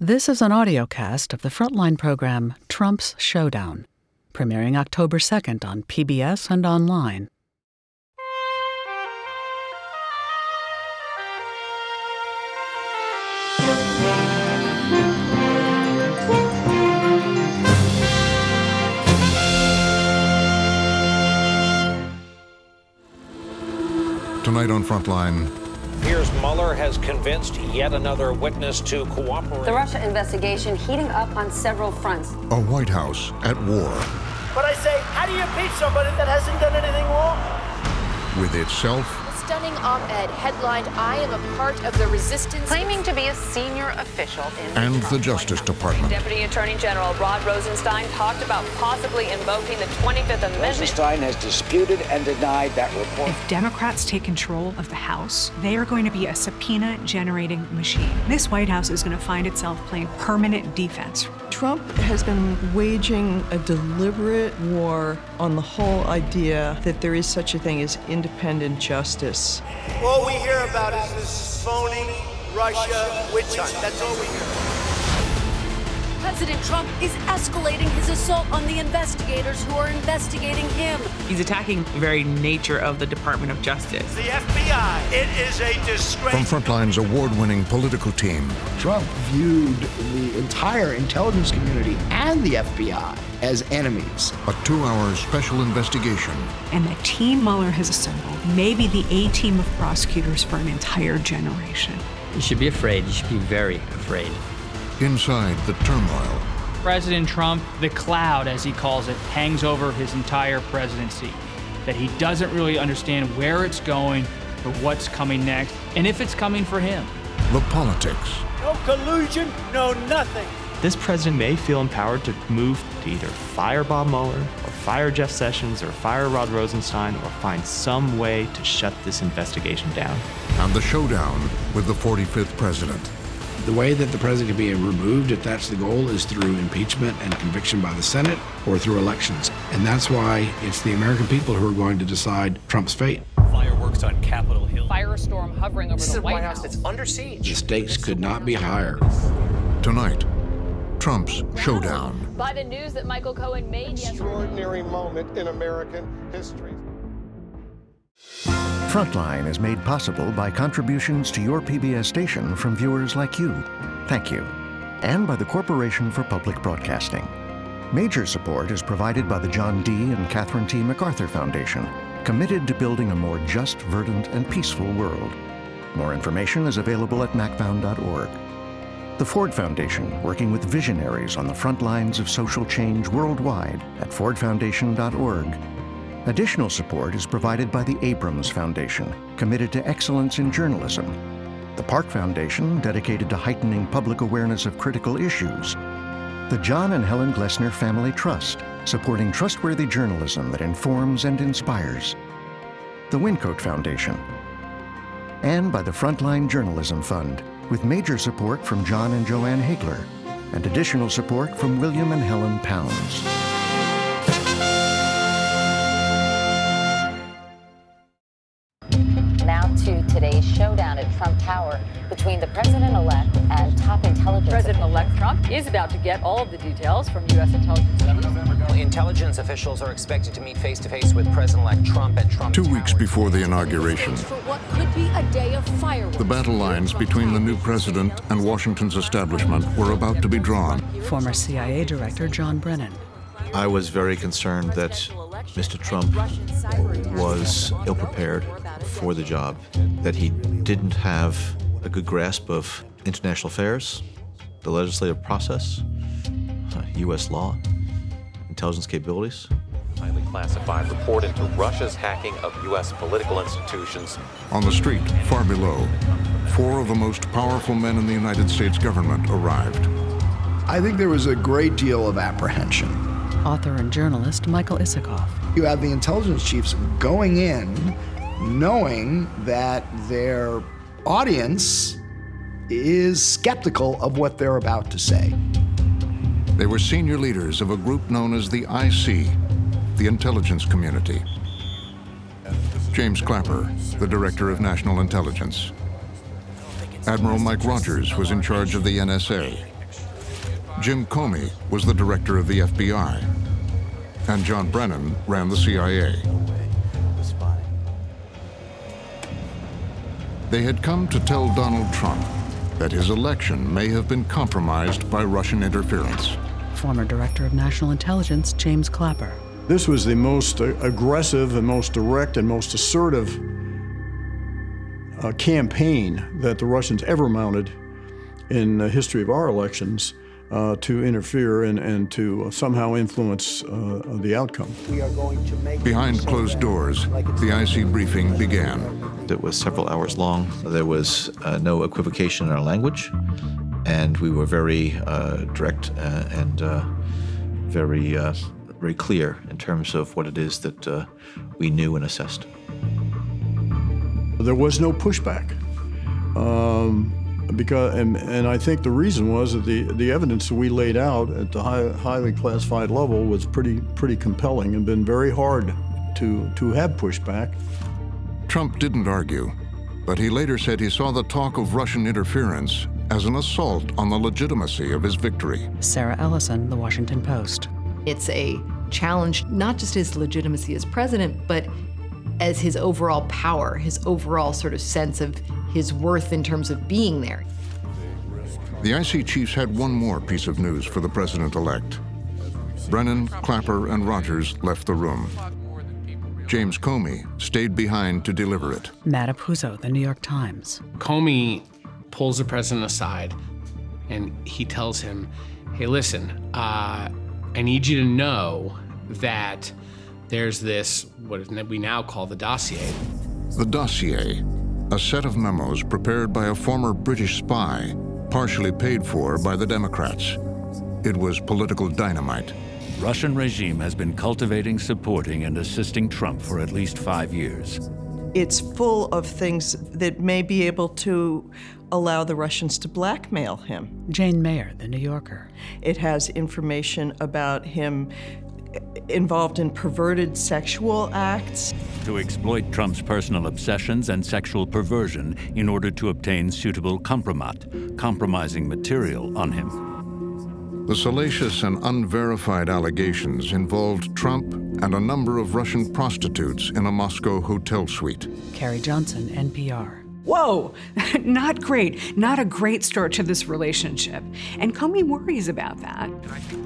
This is an audiocast of the Frontline program Trump's Showdown, premiering October 2nd on PBS and online. Tonight on Frontline, Piers Mueller has convinced yet another witness to cooperate. The Russia investigation heating up on several fronts. a White House at war But I say, how do you impeach somebody that hasn't done anything wrong? with itself A stunning op-ed headlined, I am a part of the resistance. Claiming to be a senior official in and Trump the Justice Department. Deputy Attorney General Rod Rosenstein talked about possibly invoking the 25th Amendment. Rosenstein has disputed and denied that report. If Democrats take control of the House, they are going to be a subpoena generating machine. This White House is going to find itself playing permanent defense. Trump has been waging a deliberate war on the whole idea that there is such a thing as independent justice. All we hear about is this phony Russia witch hunt. That's all we hear. President Trump is escalating his assault on the investigators who are investigating him. He's attacking the very nature of the Department of Justice. The FBI, it is a disgrace. From Frontline's award winning political team, Trump viewed the entire intelligence community and the FBI as enemies. a two hour special investigation And the team Mueller has assembled may be the A team of prosecutors for an entire generation. You should be afraid. You should be very afraid. Inside the turmoil President Trump, the cloud, as he calls it, hangs over his entire presidency. That he doesn't really understand where it's going or what's coming next, and if it's coming for him. the politics No collusion, no nothing. This president may feel empowered to move to either fire Bob Mueller, or fire Jeff Sessions, or fire Rod Rosenstein, or find some way to shut this investigation down. and the showdown with the 45th president. The way that the president can be removed, if that's the goal, is through impeachment and conviction by the Senate or through elections. And that's why it's the American people who are going to decide Trump's fate. Fireworks on Capitol Hill. Firestorm hovering over this the White House. House. It's under siege. The stakes could not be higher. Tonight, Trump's showdown. By the news that Michael Cohen made yesterday. Extraordinary moment in American history. Frontline is made possible by contributions to your PBS station from viewers like you. Thank you. And by the Corporation for Public Broadcasting. Major support is provided by the John D. and Catherine T. MacArthur Foundation, committed to building a more just, verdant, and peaceful world. More information is available at macfound.org. The Ford Foundation, working with visionaries on the front lines of social change worldwide at fordfoundation.org. Additional support is provided by the Abrams Foundation, committed to excellence in journalism. The Park Foundation, dedicated to heightening public awareness of critical issues. The John and Helen Glessner Family Trust, supporting trustworthy journalism that informs and inspires. The Wyncote Foundation. And by the Frontline Journalism Fund, with major support from John and Joanne Hagler, and additional support from William and Helen Pounds. Trump Tower between the president-elect and top intelligence. President-elect Trump is about to get all of the details from U.S. intelligence. Intelligence officials are expected to meet face to face with President-elect Trump at Trump Two Tower. weeks before the inauguration, For what could be a day of fireworks. the battle lines between the new president and Washington's establishment were about to be drawn. Former CIA Director John Brennan. I was very concerned that Mr. Trump was ill prepared for the job, that he didn't have a good grasp of international affairs, the legislative process, uh, U.S. law, intelligence capabilities. Highly classified report into Russia's hacking of U.S. political institutions. On the street, far below, four of the most powerful men in the United States government arrived. I think there was a great deal of apprehension. Author and journalist Michael Isikoff. You have the intelligence chiefs going in knowing that their audience is skeptical of what they're about to say. They were senior leaders of a group known as the IC, the intelligence community. James Clapper, the director of national intelligence. Admiral Mike Rogers was in charge of the NSA. Jim Comey was the director of the FBI, and John Brennan ran the CIA. They had come to tell Donald Trump that his election may have been compromised by Russian interference. Former Director of National Intelligence James Clapper. This was the most aggressive and most direct and most assertive uh, campaign that the Russians ever mounted in the history of our elections uh, to interfere and, and to somehow influence uh, the outcome. Behind closed doors, the IC briefing began. It was several hours long. There was uh, no equivocation in our language, and we were very uh, direct uh, and uh, very, very clear in terms of what it is that we knew and assessed. There was no pushback. Um, because and, and I think the reason was that the, the evidence that we laid out at the high, highly classified level was pretty pretty compelling and been very hard to to have pushback. Trump didn't argue, but he later said he saw the talk of Russian interference as an assault on the legitimacy of his victory. Sarah Ellison, The Washington Post. It's a challenge not just his legitimacy as president, but as his overall power, his overall sort of sense of his worth in terms of being there. The IC chiefs had one more piece of news for the president elect. Brennan, Clapper, and Rogers left the room. James Comey stayed behind to deliver it. Matt Apuzzo, The New York Times. Comey pulls the president aside and he tells him, Hey, listen, uh, I need you to know that there's this, what we now call the dossier. The dossier, a set of memos prepared by a former British spy, partially paid for by the Democrats. It was political dynamite. Russian regime has been cultivating, supporting, and assisting Trump for at least five years. It's full of things that may be able to allow the Russians to blackmail him. Jane Mayer, The New Yorker. It has information about him involved in perverted sexual acts. To exploit Trump's personal obsessions and sexual perversion in order to obtain suitable compromat, compromising material on him. The salacious and unverified allegations involved Trump and a number of Russian prostitutes in a Moscow hotel suite. Carrie Johnson, NPR. Whoa, not great. Not a great start to this relationship. And Comey worries about that.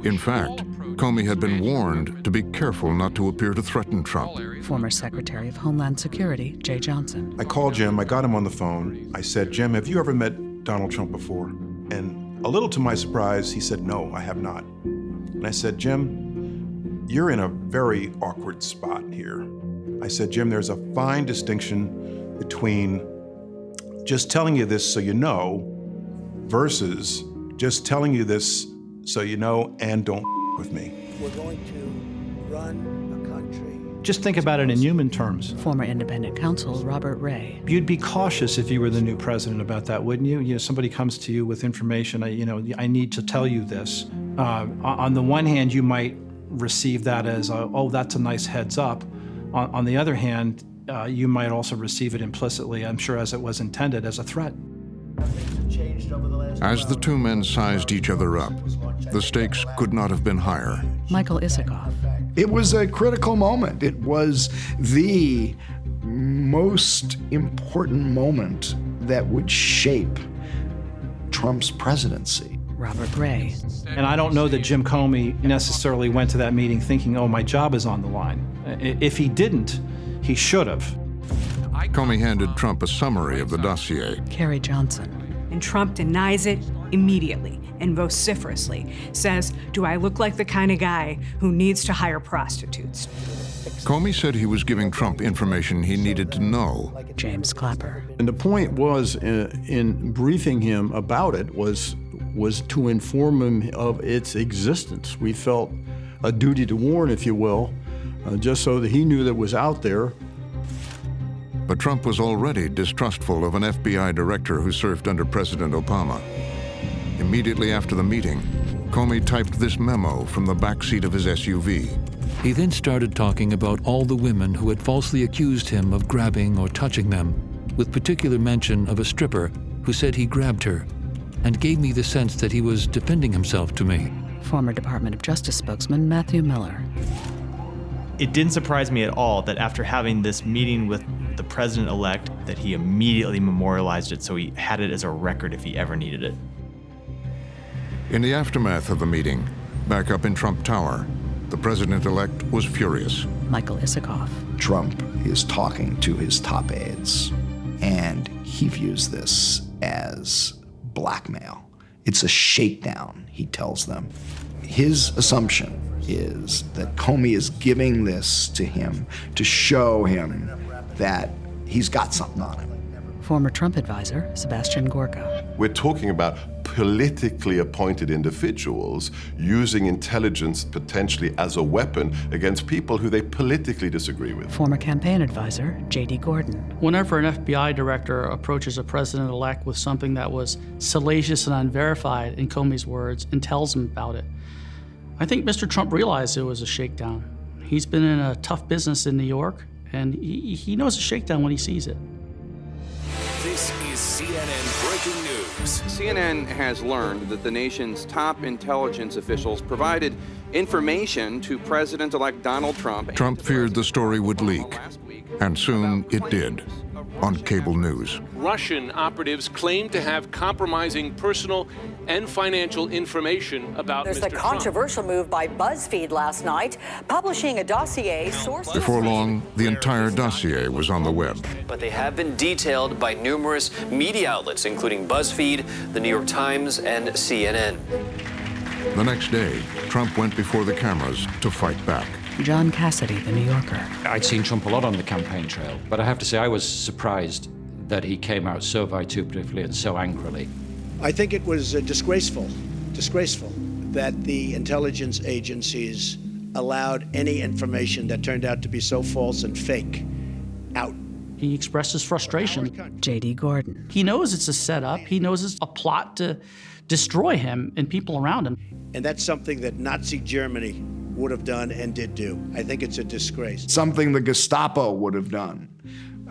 In fact, Comey had been warned to be careful not to appear to threaten Trump. Former Secretary of Homeland Security, Jeh Johnson. I called Jim, I got him on the phone. I said, Jim, have you ever met Donald Trump before? And a little to my surprise, he said, No, I have not. And I said, Jim, you're in a very awkward spot here. I said, Jim, there's a fine distinction between just telling you this so you know versus just telling you this so you know and don't with me. We're going to run a country. Just think about it in human terms. Former independent counsel Robert Ray. You'd be cautious if you were the new president about that, wouldn't you? You know, somebody comes to you with information. I, you know, I need to tell you this. Uh, on the one hand, you might receive that as, a, oh, that's a nice heads up. On, on the other hand, uh, you might also receive it implicitly, I'm sure, as it was intended, as a threat. As the two men sized each other up, the stakes could not have been higher. Michael Isikoff. It was a critical moment. It was the most important moment that would shape Trump's presidency. Robert Ray. And I don't know that Jim Comey necessarily went to that meeting thinking, oh, my job is on the line. If he didn't, he should have. Comey handed Trump a summary of the dossier. Carrie Johnson. And Trump denies it immediately and vociferously says, Do I look like the kind of guy who needs to hire prostitutes? Comey said he was giving Trump information he needed to know. James Clapper. And the point was, in, uh, in briefing him about it, was was to inform him of its existence. We felt a duty to warn, if you will, uh, just so that he knew that it was out there. But Trump was already distrustful of an FBI director who served under President Obama. Immediately after the meeting, Comey typed this memo from the back seat of his SUV. He then started talking about all the women who had falsely accused him of grabbing or touching them, with particular mention of a stripper who said he grabbed her. and gave me the sense that he was defending himself to me. Former Department of Justice spokesman Matthew Miller. It didn't surprise me at all that after having this meeting with the president elect that he immediately memorialized it so he had it as a record if he ever needed it. In the aftermath of the meeting, back up in Trump Tower, the president elect was furious. Michael Isikoff. Trump is talking to his top aides, and he views this as blackmail. It's a shakedown, he tells them. His assumption is that Comey is giving this to him to show him that he's got something on him. Former Trump advisor Sebastian Gorka. We're talking about politically appointed individuals using intelligence potentially as a weapon against people who they politically disagree with. Former campaign advisor J.D. Gordon. Whenever an FBI director approaches a president elect with something that was salacious and unverified, in Comey's words, and tells him about it, I think Mr. Trump realized it was a shakedown. He's been in a tough business in New York, and he, he knows a shakedown when he sees it. This is CNN breaking news. CNN has learned that the nation's top intelligence officials provided information to President elect Donald Trump. Trump feared the story would leak, and soon it did on cable news. Russian operatives claim to have compromising personal and financial information about There's Mr. the controversial move by BuzzFeed last night, publishing a dossier sources. Before long, the entire dossier was on the web. But they have been detailed by numerous media outlets, including BuzzFeed, the New York Times, and CNN. The next day, Trump went before the cameras to fight back. John Cassidy, The New Yorker. I'd seen Trump a lot on the campaign trail, but I have to say I was surprised that he came out so vituperatively and so angrily. I think it was uh, disgraceful, disgraceful that the intelligence agencies allowed any information that turned out to be so false and fake out. He expresses frustration. J.D. Gordon. He knows it's a setup. He knows it's a plot to destroy him and people around him. And that's something that Nazi Germany would have done and did do. I think it's a disgrace. Something the Gestapo would have done,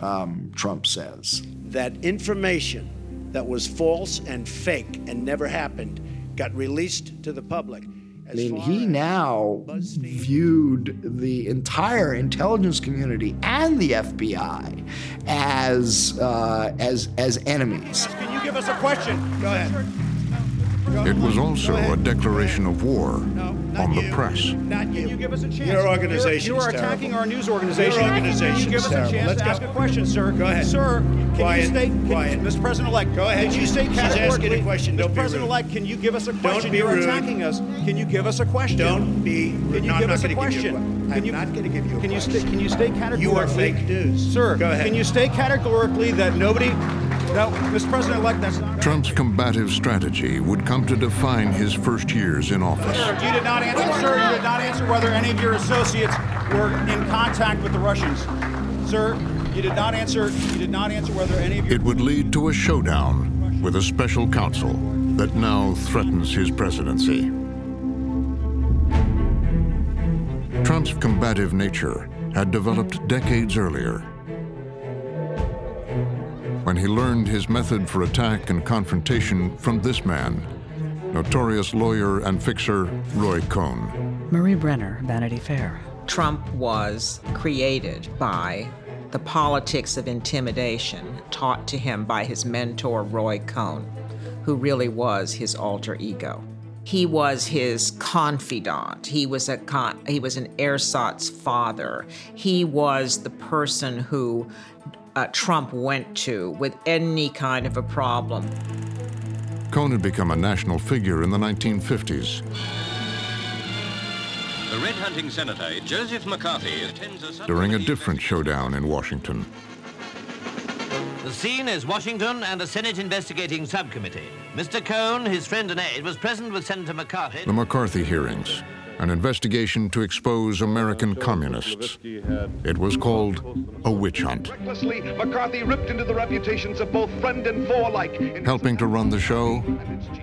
um, Trump says. That information that was false and fake and never happened got released to the public. I mean, he now viewed the entire intelligence community and the FBI as uh, as as enemies. Can you give us a question? Go ahead. It was also a declaration of war on the press. Not you. Can you give us a chance? Your organization You are attacking terrible. our news organization. Your Can organization you give us a chance Let's to go. ask a question, sir? Go ahead. Sir, can Quiet. you state, Quiet. You, Mr. President-elect, Go ahead. Can you state She's asking a categorically, question. Mr. Don't be rude. President-elect, can you give us a question? be You're rude. attacking us. Can you give us a question? Don't be. Can you no, I'm give not us a gonna give you a question? que- Can I'm you, not going to give you a can you question. state can you state categorically? You are fake news. Sir, Go ahead. can you state categorically that nobody? No, Mr. President-elect, that's not. Trump's combative strategy would come to define his first years in office. Sir, you did not answer. Sir, you did not answer whether any of your associates were in contact with the Russians. Sir, you did not answer. You did not answer whether any of your. It would lead to a showdown with a special counsel that now threatens his presidency. Trump's combative nature had developed decades earlier. When he learned his method for attack and confrontation from this man, notorious lawyer and fixer Roy Cohn. Marie Brenner, Vanity Fair. Trump was created by the politics of intimidation taught to him by his mentor, Roy Cohn, who really was his alter ego. He was his confidant. He was a con- he was an ersatz father. He was the person who uh, Trump went to with any kind of a problem. Cohn had become a national figure in the 1950s. The red hunting senator, Joseph McCarthy, attends a during a different showdown in Washington. The scene is Washington and a Senate investigating subcommittee. Mr. Cohn, his friend and aide, was present with Senator McCarthy. The McCarthy hearings, an investigation to expose American communists. It was called a witch hunt. Recklessly, McCarthy ripped into the reputations of both friend and foe alike. Helping to run the show,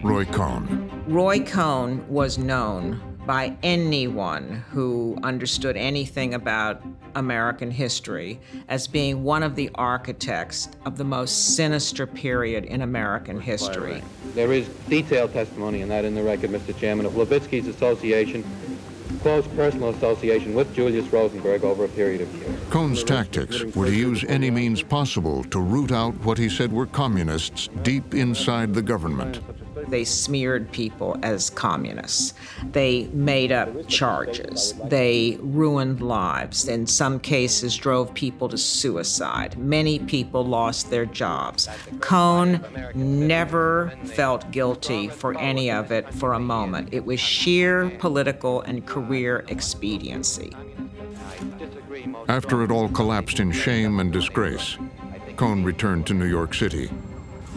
Roy Cohn. Roy Cohn was known by anyone who understood anything about American history as being one of the architects of the most sinister period in American history. There is detailed testimony in that in the record, Mr. Chairman, of Levitsky's association, close personal association with Julius Rosenberg over a period of years. Cohn's tactics were to use any means possible to root out what he said were communists deep inside the government. They smeared people as communists. They made up charges. They ruined lives. In some cases, drove people to suicide. Many people lost their jobs. Cohn never felt guilty for any of it for a moment. It was sheer political and career expediency. After it all collapsed in shame and disgrace, Cohn returned to New York City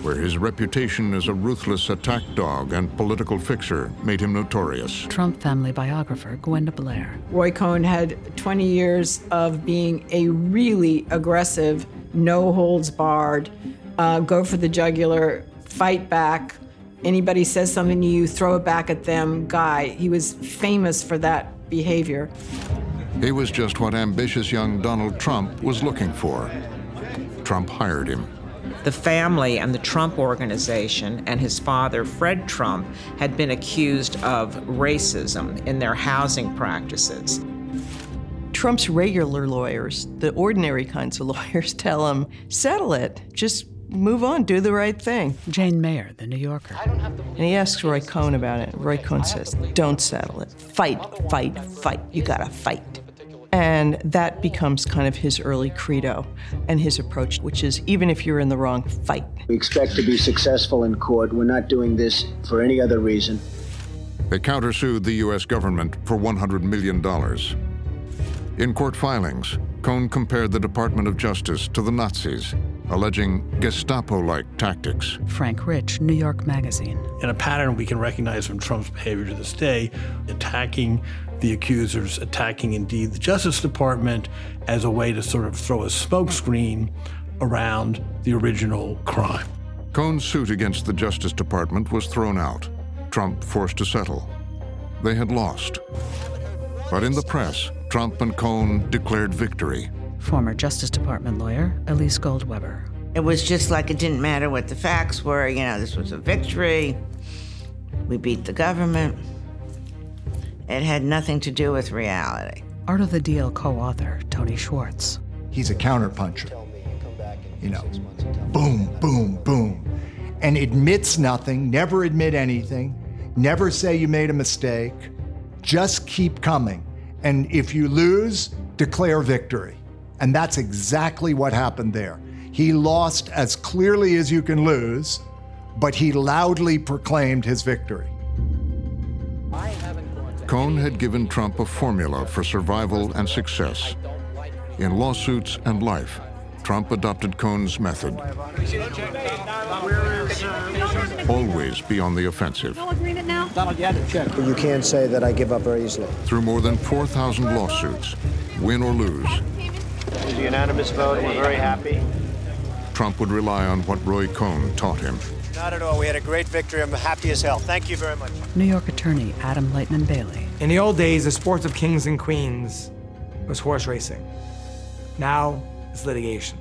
where his reputation as a ruthless attack dog and political fixer made him notorious. Trump family biographer Gwenda Blair. Roy Cohn had 20 years of being a really aggressive, no holds barred, uh, go for the jugular, fight back. Anybody says something to you, throw it back at them guy. He was famous for that behavior. He was just what ambitious young Donald Trump was looking for. Trump hired him. The family and the Trump Organization and his father, Fred Trump, had been accused of racism in their housing practices. Trump's regular lawyers, the ordinary kinds of lawyers, tell him, settle it. Just move on, do the right thing. Jane Mayer, The New Yorker. And he asks Roy Cohn about it. Roy Cohn says, don't settle it. Fight, fight, fight. You gotta fight. And that becomes kind of his early credo and his approach, which is even if you're in the wrong, fight. We expect to be successful in court. We're not doing this for any other reason. They countersued the U.S. government for $100 million. In court filings, Cohn compared the Department of Justice to the Nazis, alleging Gestapo like tactics. Frank Rich, New York Magazine. In a pattern we can recognize from Trump's behavior to this day, attacking the accusers attacking indeed the Justice Department as a way to sort of throw a smokescreen around the original crime. Cohn's suit against the Justice Department was thrown out. Trump forced to settle. They had lost. But in the press, Trump and Cohn declared victory. Former Justice Department lawyer Elyse Goldweber. It was just like it didn't matter what the facts were. You know, this was a victory. We beat the government. It had nothing to do with reality. Art of the Deal co author Tony Schwartz. He's a counterpuncher. You know, boom, boom, boom. And admits nothing, never admit anything, never say you made a mistake. Just keep coming. And if you lose, declare victory. And that's exactly what happened there. He lost as clearly as you can lose, but he loudly proclaimed his victory. Cohn had given Trump a formula for survival and success. In lawsuits and life, Trump adopted Cohn's method. Always be on the offensive. No agreement now? Donald, you had to check. But you can't say that I give up very easily. Through more than 4,000 lawsuits, win or lose. It was a unanimous vote. We're very happy. Trump would rely on what Roy Cohn taught him. Not at all. We had a great victory. I'm happy as hell. Thank you very much. New York attorney Adam Leitman Bailey. In the old days, the sports of kings and queens was horse racing. Now it's litigation.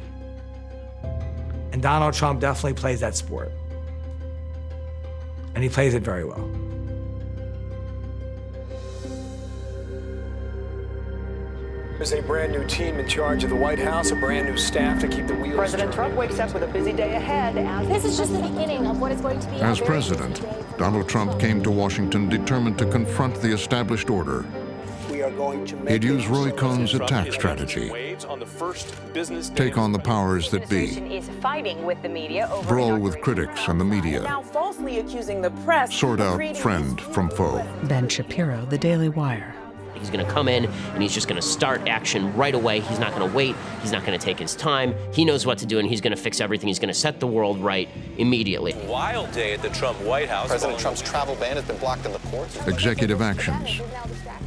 And Donald Trump definitely plays that sport. And he plays it very well. There's a brand new team in charge of the White House, a brand new staff to keep the wheels President turning. Trump wakes up with a busy day ahead as This is just the beginning of what is going to be As president, Donald Trump came to Washington determined to confront the established order. We are going to make He'd use Roy Cohn's attack strategy. On Take on the powers that be. is fighting with the media over Brawl with critics and the media. now falsely accusing the press Sort out friend from foe. Ben Shapiro, The Daily Wire. He's going to come in and he's just going to start action right away. He's not going to wait. He's not going to take his time. He knows what to do and he's going to fix everything. He's going to set the world right immediately. Wild day at the Trump White House. President Trump's travel ban has been blocked in the courts. Executive actions,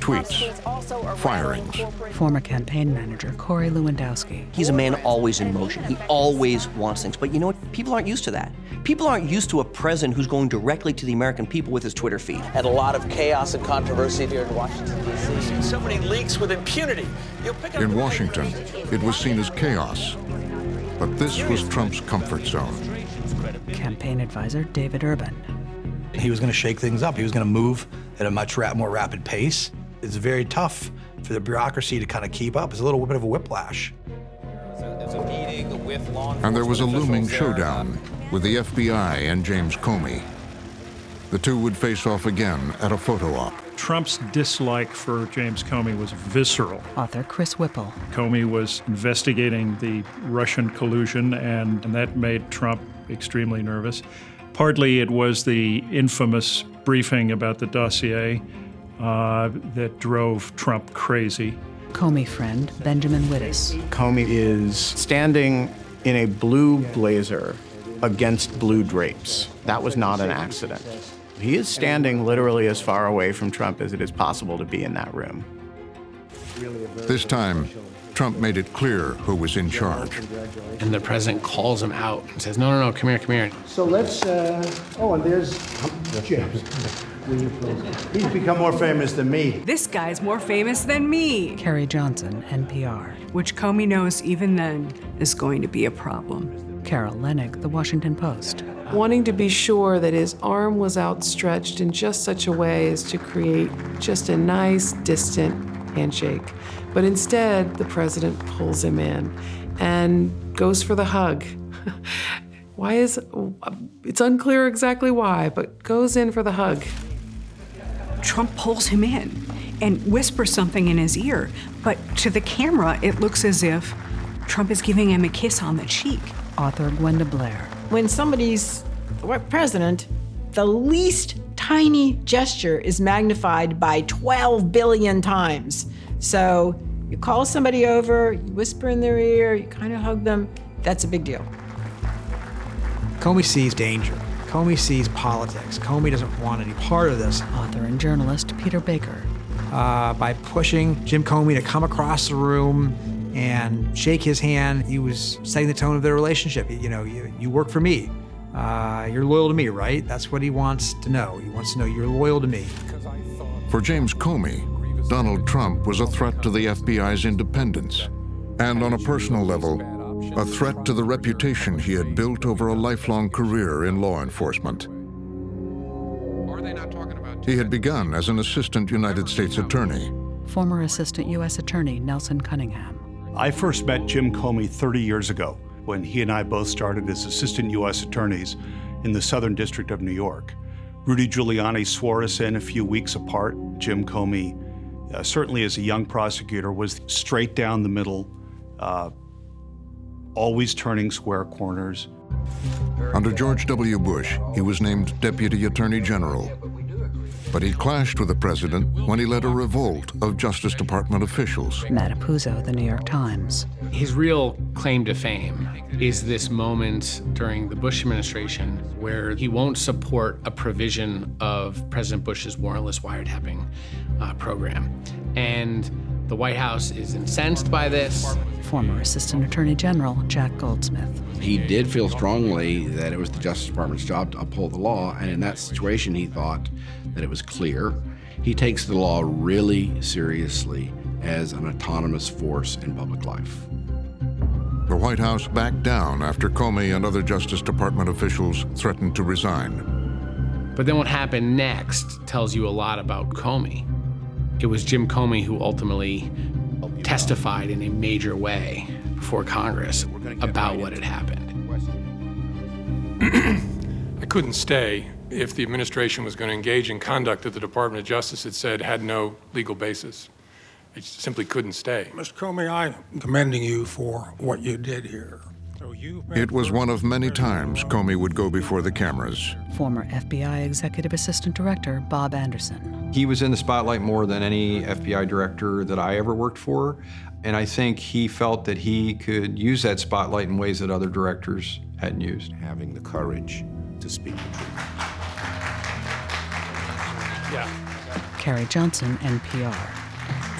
tweets, firings. Former campaign manager Corey Lewandowski. He's a man always in motion. He always wants things. But you know what? People aren't used to that. People aren't used to a president who's going directly to the American people with his Twitter feed. Had a lot of chaos and controversy here in Washington, D.C. So many leaks with impunity. In Washington, it was seen as chaos. But this was Trump's comfort zone. Campaign advisor David Urban. He was going to shake things up. He was going to move at a much ra- more rapid pace. It's very tough for the bureaucracy to kind of keep up. It's a little bit of a whiplash. And there was a looming showdown with the FBI and James Comey. The two would face off again at a photo op. Trump's dislike for James Comey was visceral. Author Chris Whipple. Comey was investigating the Russian collusion, and, and that made Trump extremely nervous. Partly it was the infamous briefing about the dossier uh, that drove Trump crazy. Comey friend Benjamin Wittes. Comey is standing in a blue blazer against blue drapes. That was not an accident. He is standing literally as far away from Trump as it is possible to be in that room. This time, Trump made it clear who was in charge. And the president calls him out and says, No, no, no, come here, come here. So let's, uh, oh, and there's Jim. He's become more famous than me. This guy's more famous than me. Carrie Johnson, NPR. Which Comey knows even then is going to be a problem. Carol Leonnig, The Washington Post. Wanting to be sure that his arm was outstretched in just such a way as to create just a nice, distant handshake. But instead, the president pulls him in and goes for the hug. why is it's unclear exactly why, but goes in for the hug. Trump pulls him in and whispers something in his ear, but to the camera, it looks as if Trump is giving him a kiss on the cheek. Author Gwenda Blair. When somebody's president, the least tiny gesture is magnified by 12 billion times. So you call somebody over, you whisper in their ear, you kind of hug them, that's a big deal. Comey sees danger. Comey sees politics. Comey doesn't want any part of this. Author and journalist Peter Baker. Uh, by pushing Jim Comey to come across the room and shake his hand, he was setting the tone of their relationship. You know, you, you work for me. Uh, you're loyal to me, right? That's what he wants to know. He wants to know you're loyal to me. For James Comey, Donald Trump was a threat to the FBI's independence, and on a personal level, a threat to the reputation he had built over a lifelong career in law enforcement. He had begun as an assistant United States attorney. Former Assistant U.S. Attorney Nelson Cunningham. I first met Jim Comey 30 years ago when he and I both started as assistant U.S. attorneys in the Southern District of New York. Rudy Giuliani swore us in a few weeks apart. Jim Comey, uh, certainly as a young prosecutor, was straight down the middle, uh, always turning square corners. Under George W. Bush, he was named Deputy Attorney General. But he clashed with the president when he led a revolt of Justice Department officials. Matt Apuzzo, The New York Times. His real claim to fame is this moment during the Bush administration where he won't support a provision of President Bush's warrantless wiretapping uh, program. And the White House is incensed by this. Former Assistant Attorney General Jack Goldsmith. He did feel strongly that it was the Justice Department's job to uphold the law, and in that situation, he thought that it was clear. He takes the law really seriously as an autonomous force in public life. The White House backed down after Comey and other Justice Department officials threatened to resign. But then what happened next tells you a lot about Comey. It was Jim Comey who ultimately testified in a major way before Congress about what had happened. I couldn't stay if the administration was going to engage in conduct that the Department of Justice had said had no legal basis. It simply couldn't stay. Mr. Comey, I'm commending you for what you did here. It was one of many times Comey would go before the cameras. Former FBI Executive Assistant Director Bob Anderson. He was in the spotlight more than any FBI director that I ever worked for, and I think he felt that he could use that spotlight in ways that other directors hadn't used. Having the courage to speak the truth. Yeah. Carrie Johnson, NPR.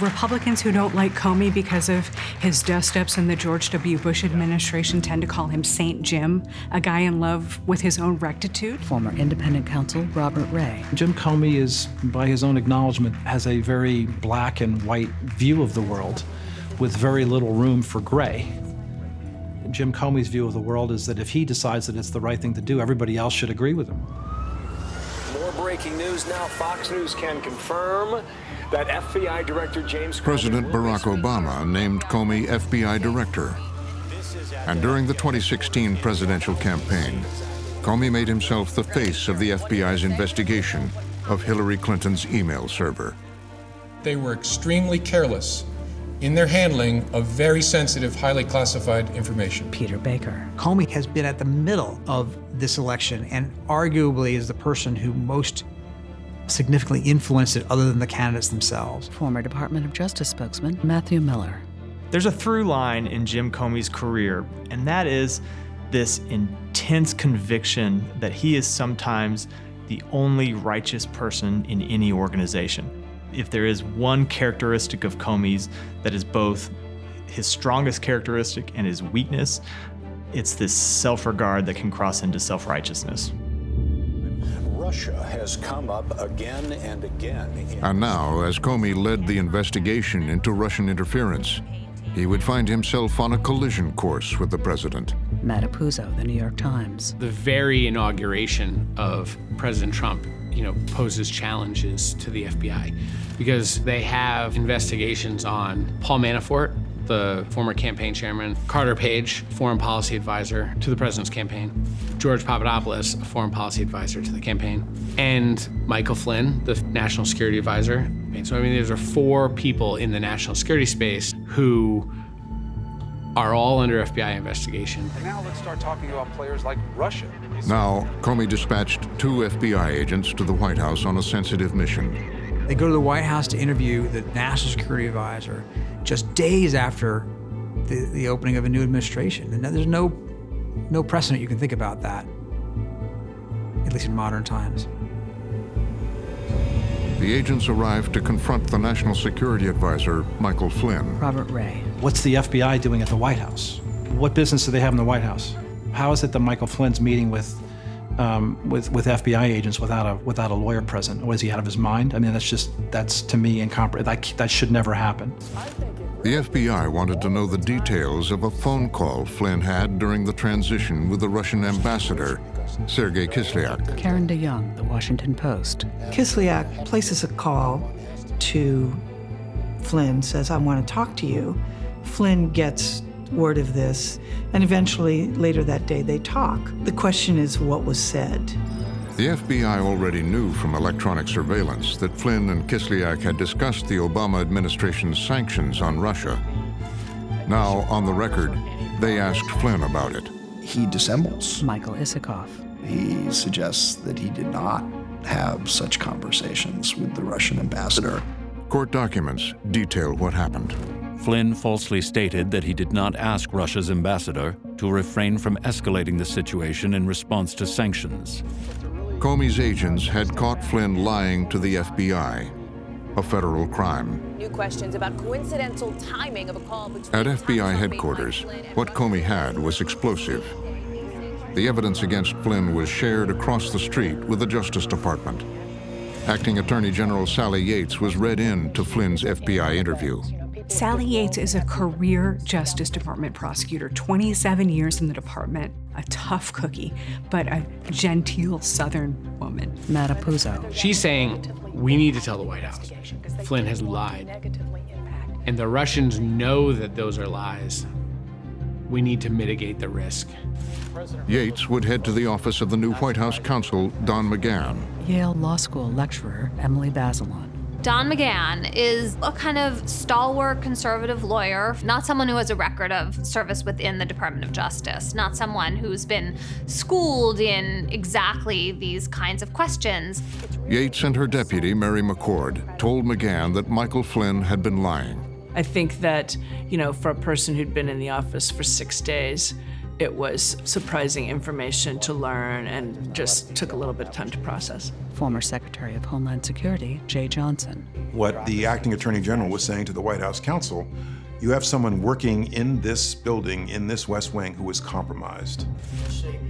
Republicans who don't like Comey because of his dust-ups in the George W. Bush administration tend to call him Saint Jim, a guy in love with his own rectitude. Former independent counsel Robert Ray. Jim Comey is, by his own acknowledgement, has a very black and white view of the world with very little room for gray. Jim Comey's view of the world is that if he decides that it's the right thing to do, everybody else should agree with him. More breaking news now. Fox News can confirm that FBI Director James President Barack Obama named Comey FBI Director. And during the 2016 presidential campaign, Comey made himself the face of the FBI's investigation of Hillary Clinton's email server. They were extremely careless in their handling of very sensitive, highly classified information. Peter Baker. Comey has been at the middle of this election and arguably is the person who most significantly influenced it other than the candidates themselves. Former Department of Justice spokesman Matthew Miller. There's a through line in Jim Comey's career, and that is this intense conviction that he is sometimes the only righteous person in any organization. If there is one characteristic of Comey's that is both his strongest characteristic and his weakness, it's this self regard that can cross into self righteousness. Russia has come up again and again. And now, as Comey led the investigation into Russian interference, he would find himself on a collision course with the president. Matt Apuzzo, The New York Times. The very inauguration of President Trump, you know, poses challenges to the FBI because they have investigations on Paul Manafort, the former campaign chairman, Carter Page, foreign policy advisor to the president's campaign, George Papadopoulos, a foreign policy advisor to the campaign, and Michael Flynn, the national security advisor. So, I mean, these are four people in the national security space who are all under FBI investigation. And now let's start talking about players like Russia. Now, Comey dispatched two FBI agents to the White House on a sensitive mission. They go to the White House to interview the national security advisor just days after the, the opening of a new administration. And there's no, no precedent you can think about that, at least in modern times. The agents arrived to confront the national security advisor, Michael Flynn. Robert Ray. What's the FBI doing at the White House? What business do they have in the White House? How is it that Michael Flynn's meeting with um, with with FBI agents without a without a lawyer present? Was he out of his mind? I mean, that's just that's to me incomprehensible. That that should never happen. The FBI wanted to know the details of a phone call Flynn had during the transition with the Russian ambassador, Sergei Kislyak. Karen DeYoung, The Washington Post. Kislyak places a call to Flynn, says, I want to talk to you. Flynn gets word of this, and eventually, later that day, they talk. The question is what was said. The FBI already knew from electronic surveillance that Flynn and Kislyak had discussed the Obama administration's sanctions on Russia. Now, on the record, they asked Flynn about it. He dissembles. Michael Isikoff. He suggests that he did not have such conversations with the Russian ambassador. Court documents detail what happened. Flynn falsely stated that he did not ask Russia's ambassador to refrain from escalating the situation in response to sanctions. Comey's agents had caught Flynn lying to the FBI, a federal crime. New questions about coincidental timing of a call between At FBI headquarters, what Comey had was explosive. The evidence against Flynn was shared across the street with the Justice Department. Acting Attorney General Sally Yates was read in to Flynn's FBI interview. Sally Yates is a career Justice Department prosecutor, 27 years in the department, a tough cookie, but a genteel Southern woman. Matt Apuzzo. She's saying we need to tell the White House. Flynn has lied. And the Russians know that those are lies. We need to mitigate the risk. Yates would head to the office of the new White House counsel, Don McGahn. Yale Law School lecturer Emily Bazelon. Don McGahn is a kind of stalwart conservative lawyer, not someone who has a record of service within the Department of Justice, not someone who's been schooled in exactly these kinds of questions. Yates and her deputy, Mary McCord, told McGahn that Michael Flynn had been lying. I think that, you know, for a person who'd been in the office for six days, it was surprising information to learn and just took a little bit of time to process. Former Secretary of Homeland Security Jeh Johnson. What the acting attorney general was saying to the White House counsel you have someone working in this building, in this West Wing, who is compromised.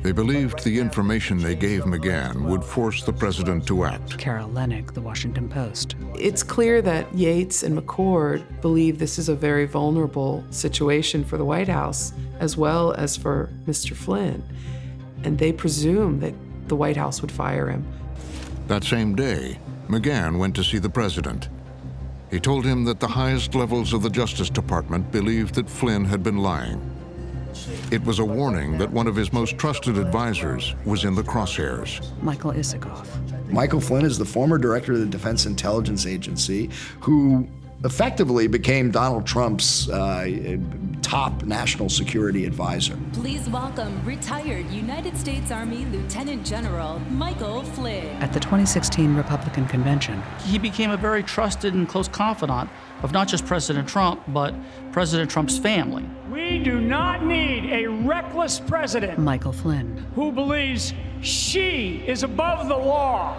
They believed the information they gave McGahn would force the president to act. Carol Leonnig, The Washington Post. It's clear that Yates and McCord believe this is a very vulnerable situation for the White House, as well as for Mr. Flynn. And they presume that the White House would fire him. That same day, McGahn went to see the president. He told him that the highest levels of the Justice Department believed that Flynn had been lying. It was a warning that one of his most trusted advisors was in the crosshairs. Michael Isikoff. Michael Flynn is the former director of the Defense Intelligence Agency who effectively became Donald Trump's uh, top national security advisor. Please welcome retired United States Army Lieutenant General Michael Flynn. At the 2016 Republican convention, he became a very trusted and close confidant of not just President Trump, but President Trump's family. We do not need a reckless president. Michael Flynn. Who believes she is above the law.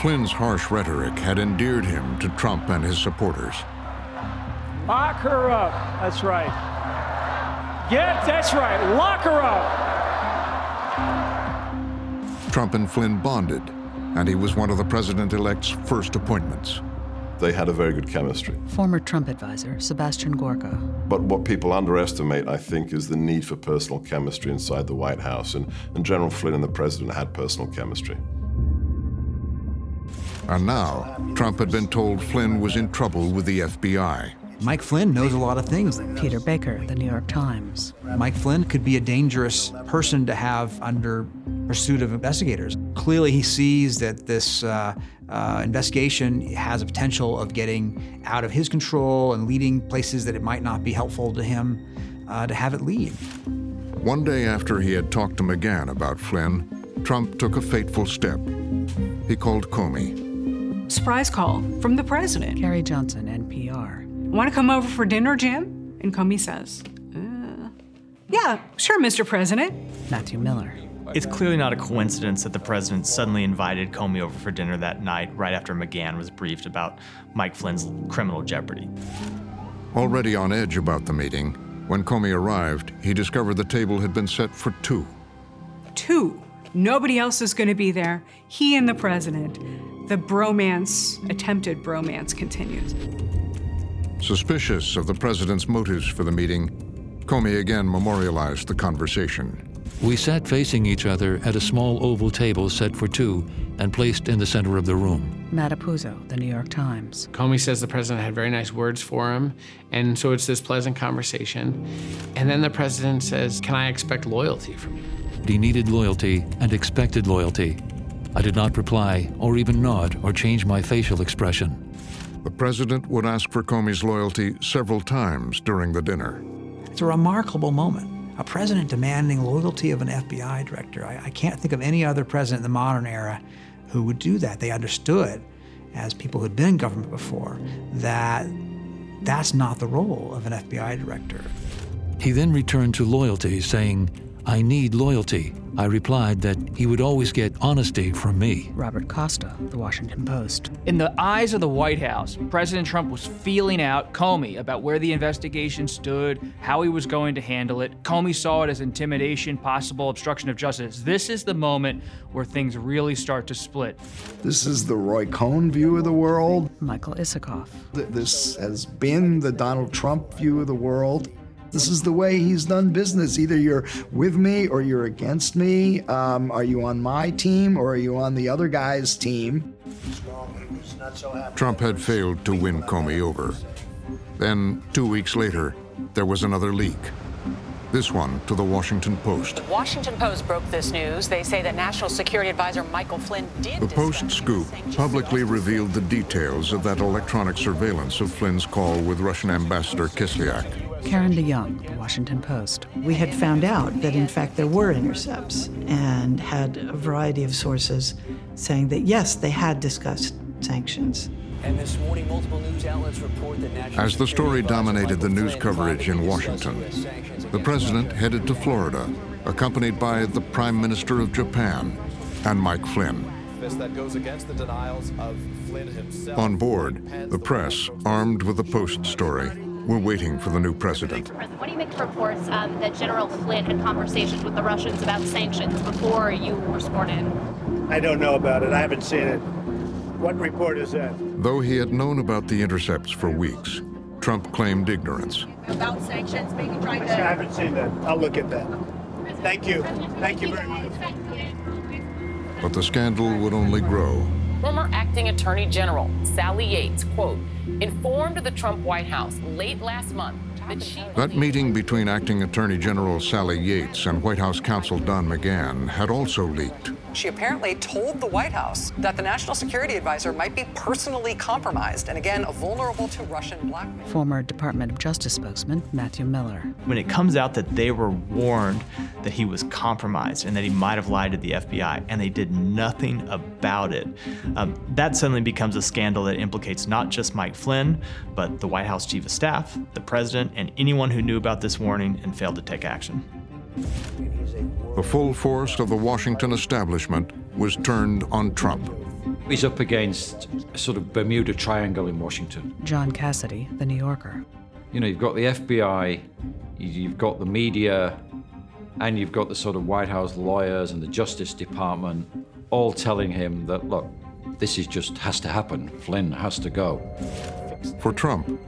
Flynn's harsh rhetoric had endeared him to Trump and his supporters. Lock her up. That's right. Get, that's right. Lock her up. Trump and Flynn bonded, and he was one of the president elect's first appointments. They had a very good chemistry. Former Trump advisor Sebastian Gorka. But what people underestimate, I think, is the need for personal chemistry inside the White House. And, and General Flynn and the president had personal chemistry. And now, Trump had been told Flynn was in trouble with the FBI. Mike Flynn knows a lot of things. Peter Baker, The New York Times. Mike Flynn could be a dangerous person to have under pursuit of investigators. Clearly, he sees that this uh, uh, investigation has a potential of getting out of his control and leading places that it might not be helpful to him uh, to have it lead. One day after he had talked to McGahn about Flynn, Trump took a fateful step. He called Comey. Surprise call from the president. Carrie Johnson, NPR. Want to come over for dinner, Jim? And Comey says, uh, Yeah, sure, Mr. President. Matthew Miller. It's clearly not a coincidence that the president suddenly invited Comey over for dinner that night, right after McGahn was briefed about Mike Flynn's criminal jeopardy. Already on edge about the meeting, when Comey arrived, he discovered the table had been set for two. Two. Nobody else is going to be there. He and the president. The bromance, attempted bromance, continues. Suspicious of the president's motives for the meeting, Comey again memorialized the conversation. We sat facing each other at a small oval table set for two and placed in the center of the room. Matt Apuzzo, The New York Times. Comey says the president had very nice words for him, and so it's this pleasant conversation. And then the president says, Can I expect loyalty from you? He needed loyalty and expected loyalty. I did not reply or even nod or change my facial expression. The president would ask for Comey's loyalty several times during the dinner. It's a remarkable moment. A president demanding loyalty of an FBI director. I, I, can't think of any other president in the modern era who would do that. They understood, as people who'd been in government before, that that's not the role of an FBI director. He then returned to loyalty, saying, I need loyalty. I replied that he would always get honesty from me. Robert Costa, The Washington Post. In the eyes of the White House, President Trump was feeling out Comey about where the investigation stood, how he was going to handle it. Comey saw it as intimidation, possible obstruction of justice. This is the moment where things really start to split. This is the Roy Cohn view of the world. Michael Isikoff. This has been the Donald Trump view of the world. This is the way he's done business. Either you're with me or you're against me. Um, are you on my team or are you on the other guy's team? Trump had failed to win Comey over. Then, two weeks later, there was another leak. This one to the Washington Post. The Washington Post broke this news. They say that National Security Advisor Michael Flynn did. The Post scoop publicly revealed the details of that electronic surveillance of Flynn's call with Russian Ambassador Kislyak. Karen DeYoung, The Washington Post. We had found out that, in fact, there were intercepts and had a variety of sources saying that, yes, they had discussed sanctions. And this morning, multiple news outlets report that National As the story dominated the news coverage in Washington, the president headed to Florida, accompanied by the Prime Minister of Japan and Mike Flynn. That goes against the denials of Flynn himself. On board, the press, armed with the Post story, were waiting for the new president. What do you make of reports um, that General Flynn had conversations with the Russians about sanctions before you were sworn in? I don't know about it. I haven't seen it. What report is that? Though he had known about the intercepts for weeks, Trump claimed ignorance. About sanctions, maybe trying I haven't seen that. I'll look at that. Thank you. Thank you very much. But the scandal would only grow. Former acting attorney general Sally Yates, quote, informed the Trump White House late last month that meeting between acting Attorney General Sally Yates and White House counsel Don McGahn had also leaked. She apparently told the White House that the national security advisor might be personally compromised and again vulnerable to Russian blackmail. Former Department of Justice spokesman Matthew Miller. When it comes out that they were warned that he was compromised and that he might have lied to the FBI, and they did nothing about it, um, that suddenly becomes a scandal that implicates not just Mike Flynn, but the White House chief of staff, the president, and anyone who knew about this warning and failed to take action. The full force of the Washington establishment was turned on Trump. He's up against a sort of Bermuda Triangle in Washington. John Cassidy, The New Yorker. You know, you've got the FBI, you've got the media, and you've got the sort of White House lawyers and the Justice Department all telling him that, look, this is just has to happen. Flynn has to go. For Trump,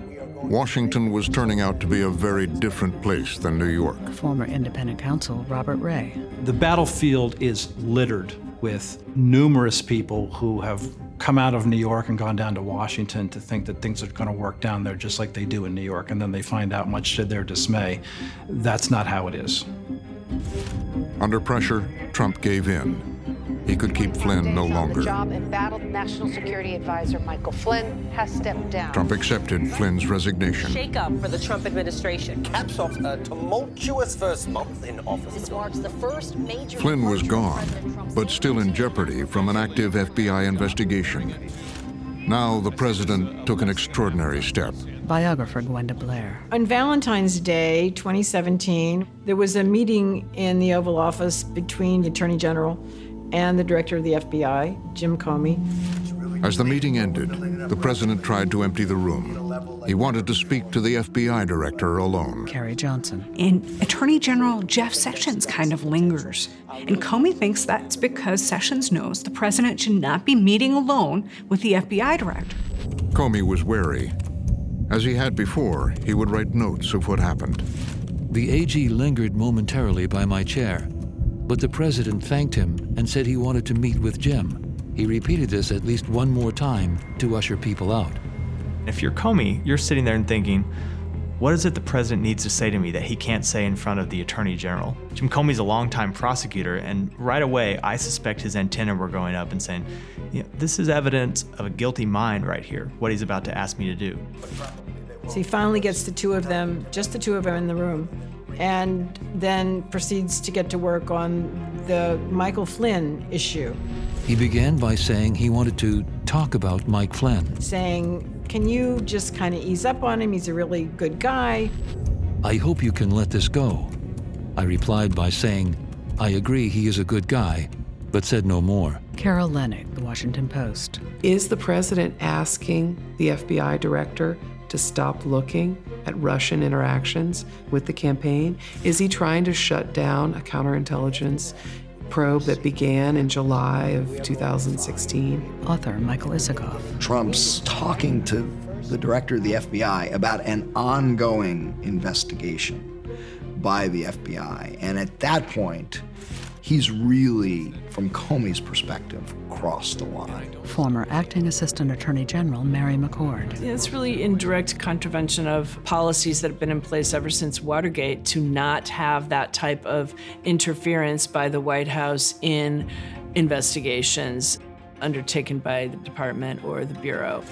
Washington was turning out to be a very different place than New York. Former independent counsel Robert Ray. The battlefield is littered with numerous people who have come out of New York and gone down to Washington to think that things are going to work down there just like they do in New York, and then they find out, much to their dismay, that's not how it is. Under pressure, Trump gave in. He could keep Flynn no longer. job embattled National Security Advisor Michael Flynn has stepped down. Trump accepted Flynn's resignation. Shake up for the Trump administration. Caps off a tumultuous first month in office. This marks the first major. Flynn was gone, but still in jeopardy from an active FBI investigation. Now the president took an extraordinary step. Biographer Gwenda Blair. On Valentine's Day 2017, there was a meeting in the Oval Office between the Attorney General and the Director of the FBI, Jim Comey. As the meeting ended, the president tried to empty the room. He wanted to speak to the FBI director alone. Carrie Johnson. And Attorney General Jeff Sessions kind of lingers. And Comey thinks that's because Sessions knows the president should not be meeting alone with the FBI director. Comey was wary. As he had before, he would write notes of what happened. The AG lingered momentarily by my chair, but the president thanked him and said he wanted to meet with Jim. He repeated this at least one more time to usher people out. If you're Comey, you're sitting there and thinking, what is it the president needs to say to me that he can't say in front of the attorney general? Jim Comey's a longtime prosecutor, and right away, I suspect his antenna were going up and saying, you know, this is evidence of a guilty mind right here, what he's about to ask me to do. So he finally gets the two of them, just the two of them in the room, and then proceeds to get to work on the Michael Flynn issue, He began by saying he wanted to talk about Mike Flynn. saying, Can you just kind of ease up on him? He's a really good guy. I hope you can let this go. I replied by saying, I agree he is a good guy, but said no more. Carol Leonnig, The Washington Post. Is the president asking the FBI director to stop looking at Russian interactions with the campaign? Is he trying to shut down a counterintelligence probe that began in July of 2016? Author Michael Isikoff. Trump's talking to the director of the FBI about an ongoing investigation by the FBI. And at that point, he's really, from Comey's perspective, crossed the line. Former Acting Assistant Attorney General Mary McCord. It's really in direct contravention of policies that have been in place ever since Watergate to not have that type of interference by the White House in investigations undertaken by the department or the Bureau.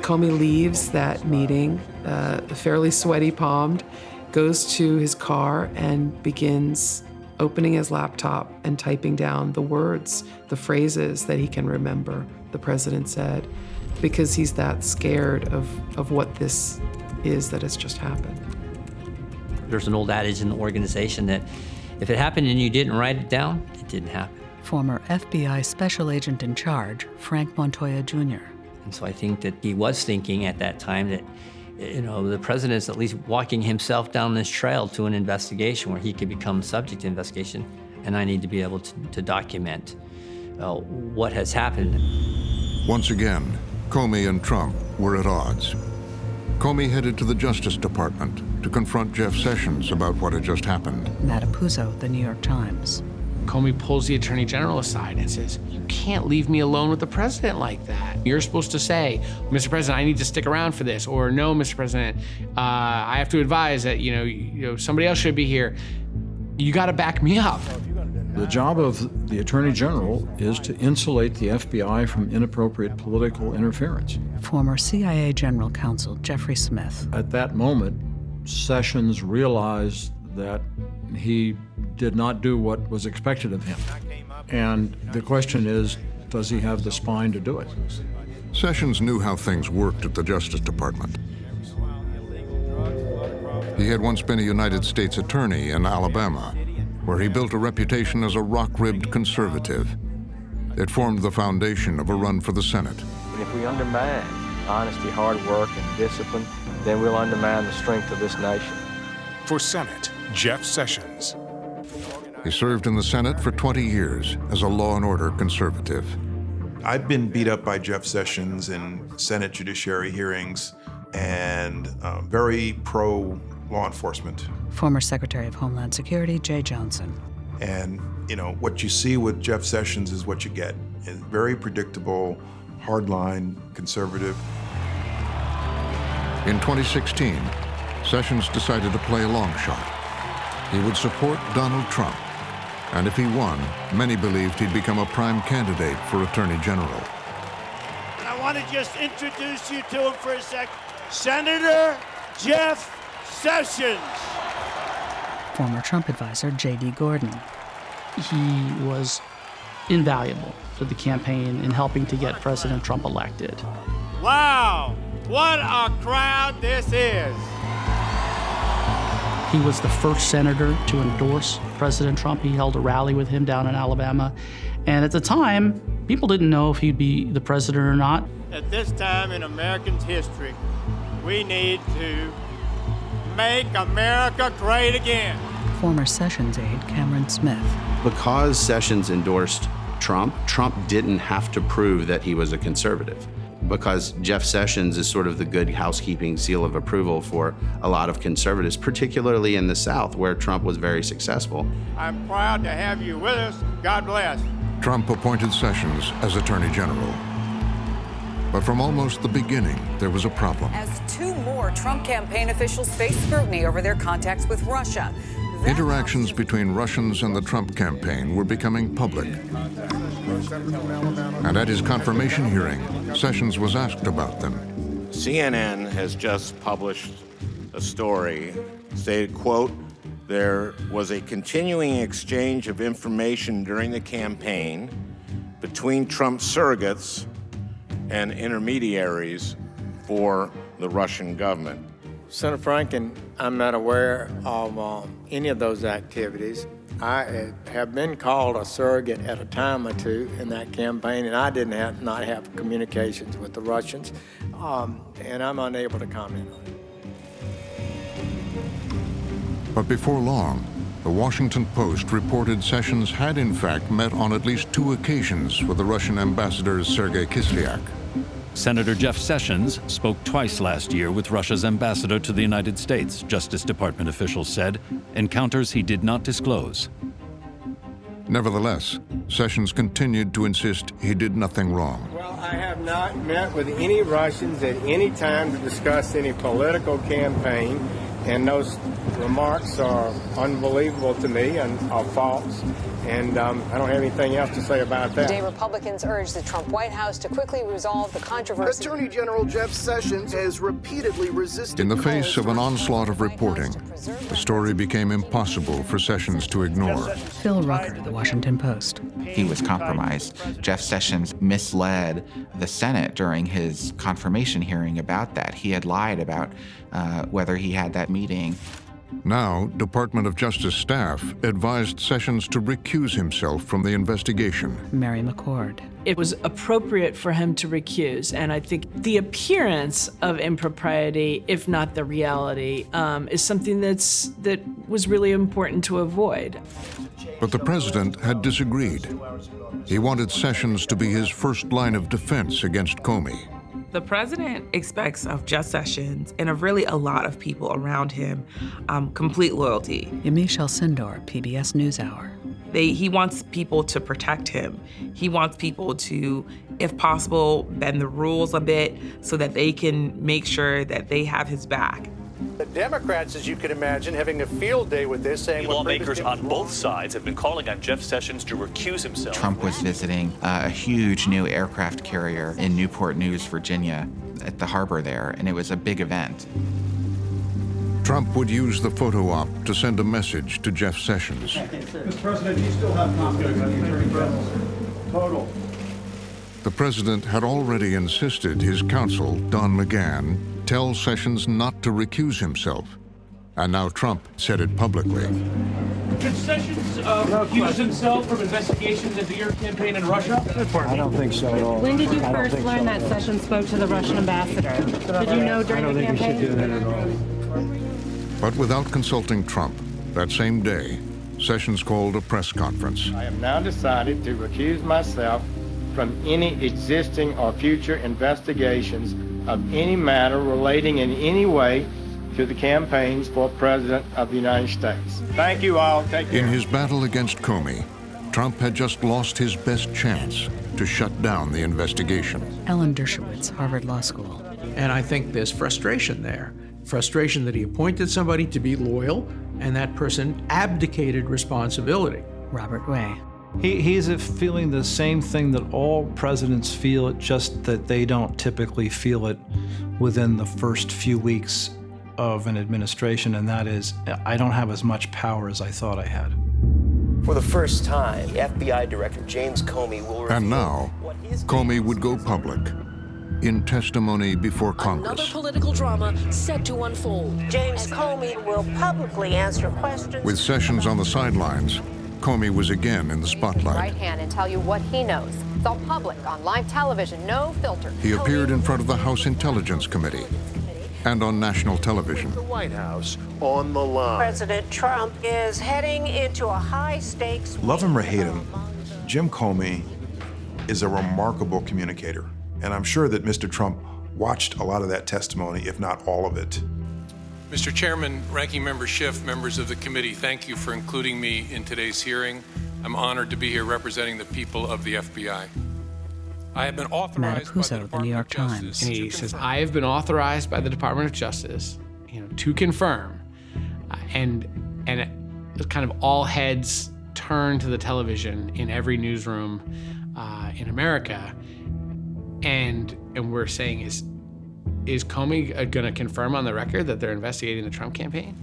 Comey leaves that meeting, uh, fairly sweaty palmed, goes to his car and begins opening his laptop and typing down the words, the phrases that he can remember, the president said, because he's that scared of, of what this is that has just happened. There's an old adage in the organization that if it happened and you didn't write it down, it didn't happen. Former FBI Special Agent in Charge, Frank Montoya Jr. And so I think that he was thinking at that time that, you know, the president's at least walking himself down this trail to an investigation where he could become subject to investigation, and I need to be able to, to document uh, what has happened. Once again, Comey and Trump were at odds. Comey headed to the Justice Department to confront Jeff Sessions about what had just happened. Matt Apuzzo, The New York Times. Comey pulls the attorney general aside and says, You can't leave me alone with the president like that. You're supposed to say, Mr. President, I need to stick around for this. Or, No, Mr. President, uh, I have to advise that, you know, you know, somebody else should be here. You got to back me up. The job of the Attorney General is to insulate the FBI from inappropriate political interference. Former CIA General Counsel Jeffrey Smith. At that moment, Sessions realized that he did not do what was expected of him. And the question is does he have the spine to do it? Sessions knew how things worked at the Justice Department. He had once been a United States attorney in Alabama, where he built a reputation as a rock ribbed conservative. It formed the foundation of a run for the Senate. And if we undermine honesty, hard work, and discipline, then we'll undermine the strength of this nation. For Senate, Jeff Sessions. He served in the Senate for 20 years as a law and order conservative. I've been beat up by Jeff Sessions in Senate judiciary hearings and uh, very pro law enforcement. Former Secretary of Homeland Security Jeh Johnson. And, you know, what you see with Jeff Sessions is what you get. It's very predictable, hardline, conservative. In 2016, Sessions decided to play a long shot. He would support Donald Trump, and if he won, many believed he'd become a prime candidate for Attorney General. And I want to just introduce you to him for a sec. Senator Jeff Sessions. Former Trump advisor J.D. Gordon. He was invaluable to the campaign in helping to get President Trump elected. Wow, what a crowd this is. He was the first senator to endorse President Trump. He held a rally with him down in Alabama. And at the time, people didn't know if he'd be the president or not. At this time in Americans' history, we need to make America great again. Former Sessions aide Cameron Smith. Because Sessions endorsed Trump, Trump didn't have to prove that he was a conservative because Jeff Sessions is sort of the good housekeeping seal of approval for a lot of conservatives, particularly in the South, where Trump was very successful. I'm proud to have you with us. God bless. Trump appointed Sessions as Attorney General. But from almost the beginning, there was a problem. As two more Trump campaign officials face scrutiny over their contacts with Russia. Interactions between Russians and the Trump campaign were becoming public. And at his confirmation hearing, Sessions was asked about them. CNN has just published a story stated, quote, there was a continuing exchange of information during the campaign between Trump surrogates and intermediaries for the Russian government. Senator Franken, I'm not aware of um, any of those activities. I uh, have been called a surrogate at a time or two in that campaign, and I didn't have, not have communications with the Russians, um, and I'm unable to comment on it. But before long, the Washington Post reported Sessions had in fact met on at least two occasions with the Russian ambassador Sergei Kislyak. Senator Jeff Sessions spoke twice last year with Russia's ambassador to the United States, Justice Department officials said, encounters he did not disclose. Nevertheless, Sessions continued to insist he did nothing wrong. Well, I have not met with any Russians at any time to discuss any political campaign, and those remarks are unbelievable to me and are false. And um, I don't have anything else to say about that. Today, Republicans urged the Trump White House to quickly resolve the controversy. Attorney General Jeff Sessions has repeatedly resisted. In the face of an onslaught of reporting, the story became impossible for Sessions to ignore. Phil Rucker, The Washington Post. He was compromised. Jeff Sessions misled the Senate during his confirmation hearing about that. He had lied about uh, whether he had that meeting. Now, Department of Justice staff advised Sessions to recuse himself from the investigation. Mary McCord. It was appropriate for him to recuse, and I think the appearance of impropriety, if not the reality, um, is something that's that was really important to avoid. But the president had disagreed. He wanted Sessions to be his first line of defense against Comey. The president expects of Jeff Sessions and of really a lot of people around him um, complete loyalty. Yamiche Alcindor, PBS NewsHour. They, he wants people to protect him. He wants people to, if possible, bend the rules a bit so that they can make sure that they have his back. The Democrats, as you can imagine, having a field day with this, saying lawmakers on both sides have been calling on Jeff Sessions to recuse himself. Trump was visiting uh, a huge new aircraft carrier in Newport News, Virginia, at the harbor there, and it was a big event. Trump would use the photo op to send a message to Jeff Sessions. Mr. President, you still have confidence in the Attorney General. Total. The president had already insisted his counsel, Don McGahn, tell Sessions not to recuse himself. And now Trump said it publicly. Did Sessions uh, recuse himself from investigations into your campaign in Russia? I don't think so at all. When did you first learn that Sessions spoke to the Russian ambassador? Did you know during I don't the think campaign? you should do that at all. But without consulting Trump, that same day, Sessions called a press conference. I have now decided to recuse myself from any existing or future investigations of any matter relating in any way to the campaigns for President of the United States. Thank you all. Take care. In his battle against Comey, Trump had just lost his best chance to shut down the investigation. Alan Dershowitz, Harvard Law School. And I think there's frustration there. Frustration that he appointed somebody to be loyal and that person abdicated responsibility. Robert Ray. He, he's feeling the same thing that all presidents feel, just that they don't typically feel it within the first few weeks of an administration, and that is, I don't have as much power as I thought I had. For the first time, FBI Director James Comey will reveal And now, Comey would go public in testimony before Congress. Another political drama set to unfold. James Comey will publicly answer questions. With Sessions on the sidelines, Comey was again in the spotlight. Right hand and tell you what he knows. It's all public on live television, no filter. He appeared in front of the House Intelligence Committee and on national television. The White House on the line. President Trump is heading into a high stakes. Love him or hate him, Jim Comey is a remarkable communicator. And I'm sure that Mr. Trump watched a lot of that testimony, if not all of it. Mr. Chairman, Ranking Member Schiff, members of the committee, thank you for including me in today's hearing. I'm honored to be here representing the people of the FBI. I have been authorized by the Puzo, The New York Times. And he says, I have been authorized by the Department of Justice, you know, to confirm. Uh, and and it, kind of all heads turn to the television in every newsroom uh, in America. And and we're saying is is Comey going to confirm on the record that they're investigating the Trump campaign?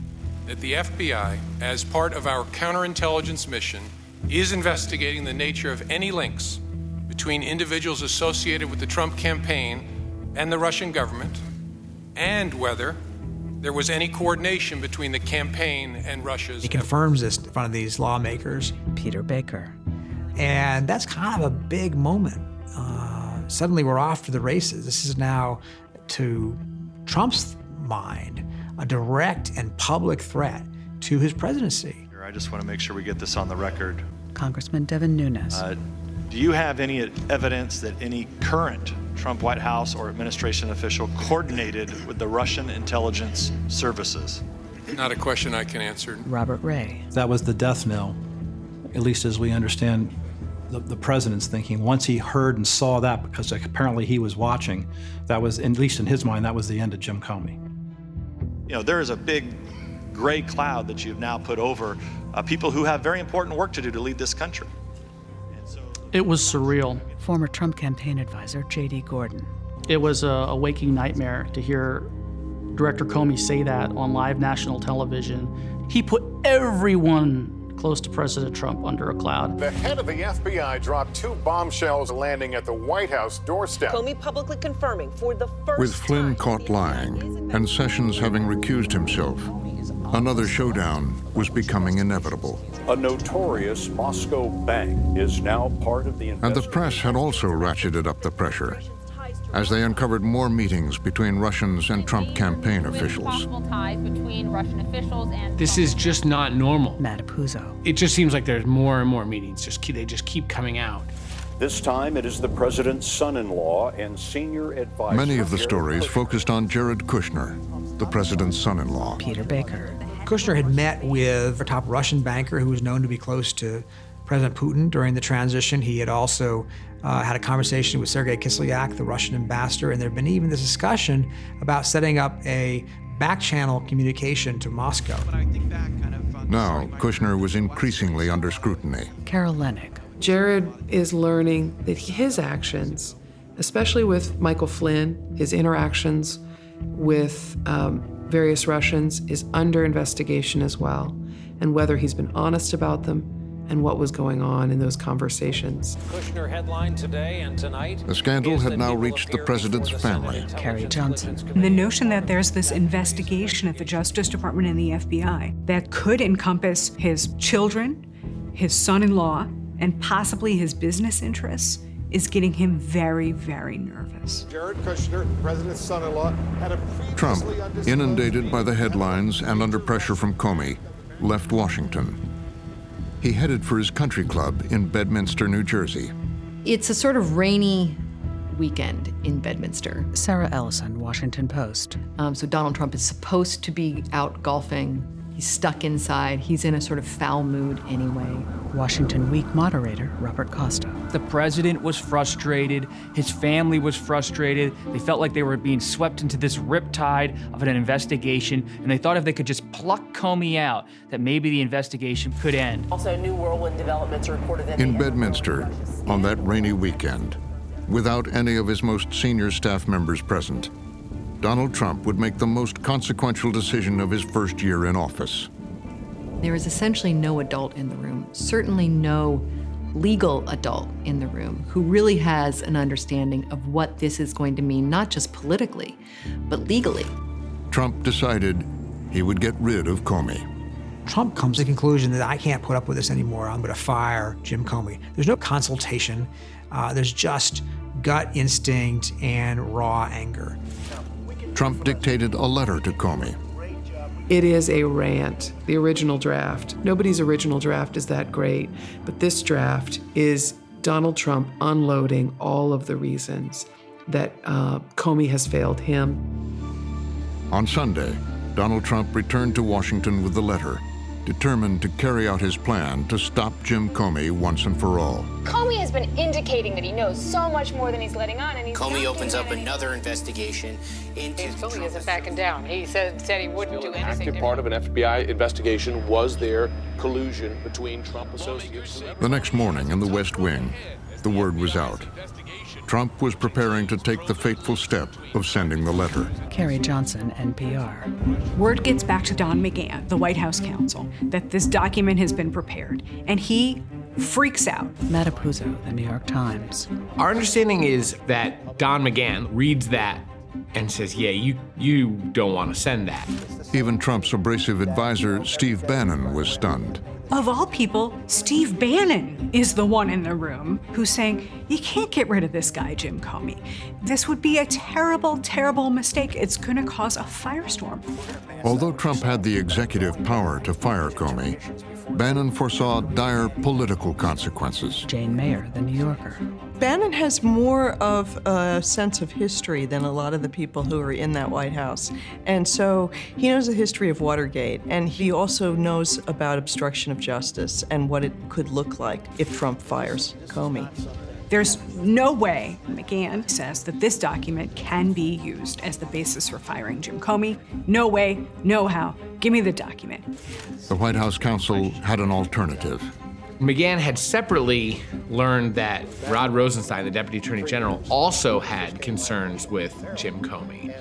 That the FBI, as part of our counterintelligence mission, is investigating the nature of any links between individuals associated with the Trump campaign and the Russian government, and whether there was any coordination between the campaign and Russia's. He confirms this in front of these lawmakers. Peter Baker. And that's kind of a big moment. Uh, suddenly we're off to the races. This is now, to Trump's mind, a direct and public threat to his presidency. I just want to make sure we get this on the record. Congressman Devin Nunes. Uh, do you have any evidence that any current Trump White House or administration official coordinated with the Russian intelligence services? Not a question I can answer. Robert Ray. That was the death knell. at least as we understand the, the, president's thinking. Once he heard and saw that, because apparently he was watching, that was, at least in his mind, that was the end of Jim Comey. You know, there is a big gray cloud that you've now put over uh, people who have very important work to do to lead this country. So, it was surreal. Former Trump campaign advisor J.D. Gordon. It was a, a waking nightmare to hear Director Comey say that on live national television. He put everyone close to President Trump under a cloud. The head of the FBI dropped two bombshells landing at the White House doorstep. Comey publicly confirming for the first With Flynn caught lying and Sessions having recused himself, another showdown was becoming inevitable. A notorious Moscow bank is now part of the And the press had also ratcheted up the pressure as they uncovered more meetings between Russians and Trump campaign officials. This is just not normal. Matt Apuzzo. It just seems like there's more and more meetings. Just keep, they just keep coming out. This time it is the president's son-in-law and senior advisor. Many of the stories focused on Jared Kushner, the president's son-in-law. Peter Baker. Kushner had met with a top Russian banker who was known to be close to President Putin during the transition. He had also uh, had a conversation with Sergei Kislyak, the Russian ambassador, and there had been even this discussion about setting up a back channel communication to Moscow. Now, Kushner was increasingly under scrutiny. Carol Leonnig. Jared is learning that his actions, especially with Michael Flynn, his interactions with um, various Russians, is under investigation as well, and whether he's been honest about them and what was going on in those conversations. Kushner headline today and tonight. The scandal had now reached the president's family. Carrie Johnson. The notion that there's this investigation at the Justice Department and the FBI that could encompass his children, his son in law, and possibly his business interests is getting him very, very nervous. Jared Kushner, president's son in law, had a Trump, inundated by the headlines and under pressure from Comey, left Washington he headed for his country club in Bedminster, New Jersey. It's a sort of rainy weekend in Bedminster. Sarah Ellison, Washington Post. Um, so Donald Trump is supposed to be out golfing He's stuck inside. He's in a sort of foul mood anyway. Washington Week moderator Robert Costa. The president was frustrated. His family was frustrated. They felt like they were being swept into this riptide of an investigation, and they thought if they could just pluck Comey out, that maybe the investigation could end. Also, new whirlwind developments are reported in Bedminster on that rainy weekend, without any of his most senior staff members present. Donald Trump would make the most consequential decision of his first year in office. There is essentially no adult in the room, certainly no legal adult in the room who really has an understanding of what this is going to mean, not just politically, but legally. Trump decided he would get rid of Comey. Trump comes to the conclusion that I can't put up with this anymore. I'm going to fire Jim Comey. There's no consultation. Uh, there's just gut instinct and raw anger. Trump dictated a letter to Comey. It is a rant, the original draft. Nobody's original draft is that great, but this draft is Donald Trump unloading all of the reasons that uh, Comey has failed him. On Sunday, Donald Trump returned to Washington with the letter determined to carry out his plan to stop Jim Comey once and for all. Comey has been indicating that he knows so much more than he's letting on, and he's Comey opens up another investigation into. James Comey isn't backing down. He said said he wouldn't do anything. Active part of an FBI investigation was there collusion between Trump associates. The next morning in the West Wing, the word was out. Trump was preparing to take the fateful step of sending the letter. Carrie Johnson, NPR. Word gets back to Don McGahn, the White House counsel, that this document has been prepared, and he freaks out. Matt Apuzzo, The New York Times. Our understanding is that Don McGahn reads that and says, "Yeah, you you don't want to send that." Even Trump's abrasive advisor Steve Bannon was stunned. Of all people, Steve Bannon is the one in the room who's saying, You can't get rid of this guy, Jim Comey. This would be a terrible, terrible mistake. It's going to cause a firestorm. Although Trump had the executive power to fire Comey, Bannon foresaw dire political consequences. Jane Mayer, The New Yorker. Bannon has more of a sense of history than a lot of the people who are in that White House. And so he knows the history of Watergate, and he also knows about obstruction of justice and what it could look like if Trump fires Comey. There's no way, McGahn says, that this document can be used as the basis for firing Jim Comey. No way, no how. Give me the document. The White House counsel had an alternative. McGahn had separately learned that Rod Rosenstein, the Deputy Attorney General, also had concerns with Jim Comey.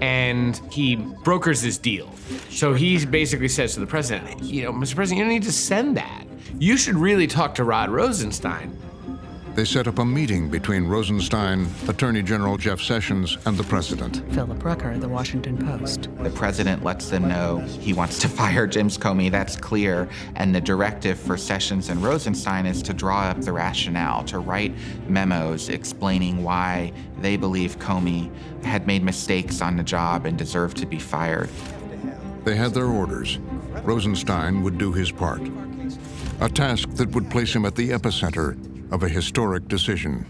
And he brokers this deal. So he basically says to the president, you know, Mr. President, you don't need to send that. You should really talk to Rod Rosenstein. They set up a meeting between Rosenstein, Attorney General Jeff Sessions, and the president. Philip Rucker, The Washington Post. The president lets them know he wants to fire James Comey, that's clear. And the directive for Sessions and Rosenstein is to draw up the rationale, to write memos explaining why they believe Comey had made mistakes on the job and deserved to be fired. They had their orders. Rosenstein would do his part. A task that would place him at the epicenter of a historic decision.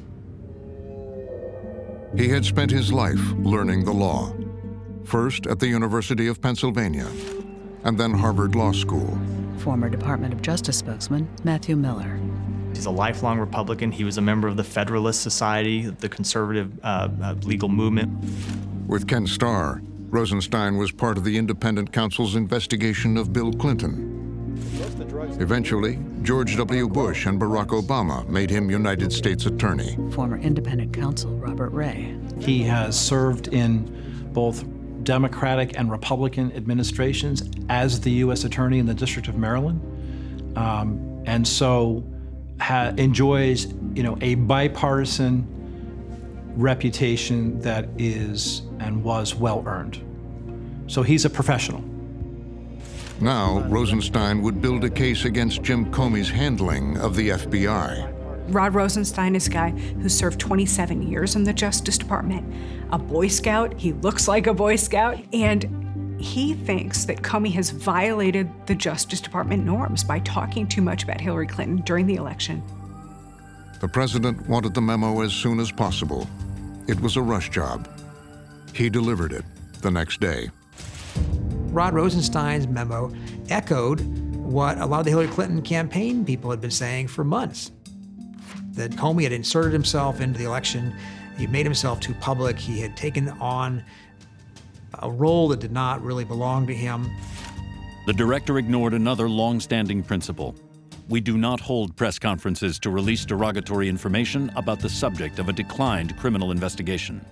He had spent his life learning the law, first at the University of Pennsylvania, and then Harvard Law School. Former Department of Justice spokesman Matthew Miller. He's a lifelong Republican. He was a member of the Federalist Society, the conservative uh, uh, legal movement. With Ken Starr, Rosenstein was part of the independent counsel's investigation of Bill Clinton. Eventually, George W. Bush and Barack Obama made him United States Attorney. Former independent counsel Robert Ray. He has served in both Democratic and Republican administrations as the U.S. Attorney in the District of Maryland, um, and so ha- enjoys, you know, a bipartisan reputation that is and was well earned. So he's a professional. Now, Rosenstein would build a case against Jim Comey's handling of the FBI. Rod Rosenstein is a guy who served 27 years in the Justice Department, a Boy Scout. He looks like a Boy Scout. And he thinks that Comey has violated the Justice Department norms by talking too much about Hillary Clinton during the election. The president wanted the memo as soon as possible. It was a rush job. He delivered it the next day. Rod Rosenstein's memo echoed what a lot of the Hillary Clinton campaign people had been saying for months that Comey had inserted himself into the election. He made himself too public. He had taken on a role that did not really belong to him. The director ignored another long-standing principle. We do not hold press conferences to release derogatory information about the subject of a declined criminal investigation.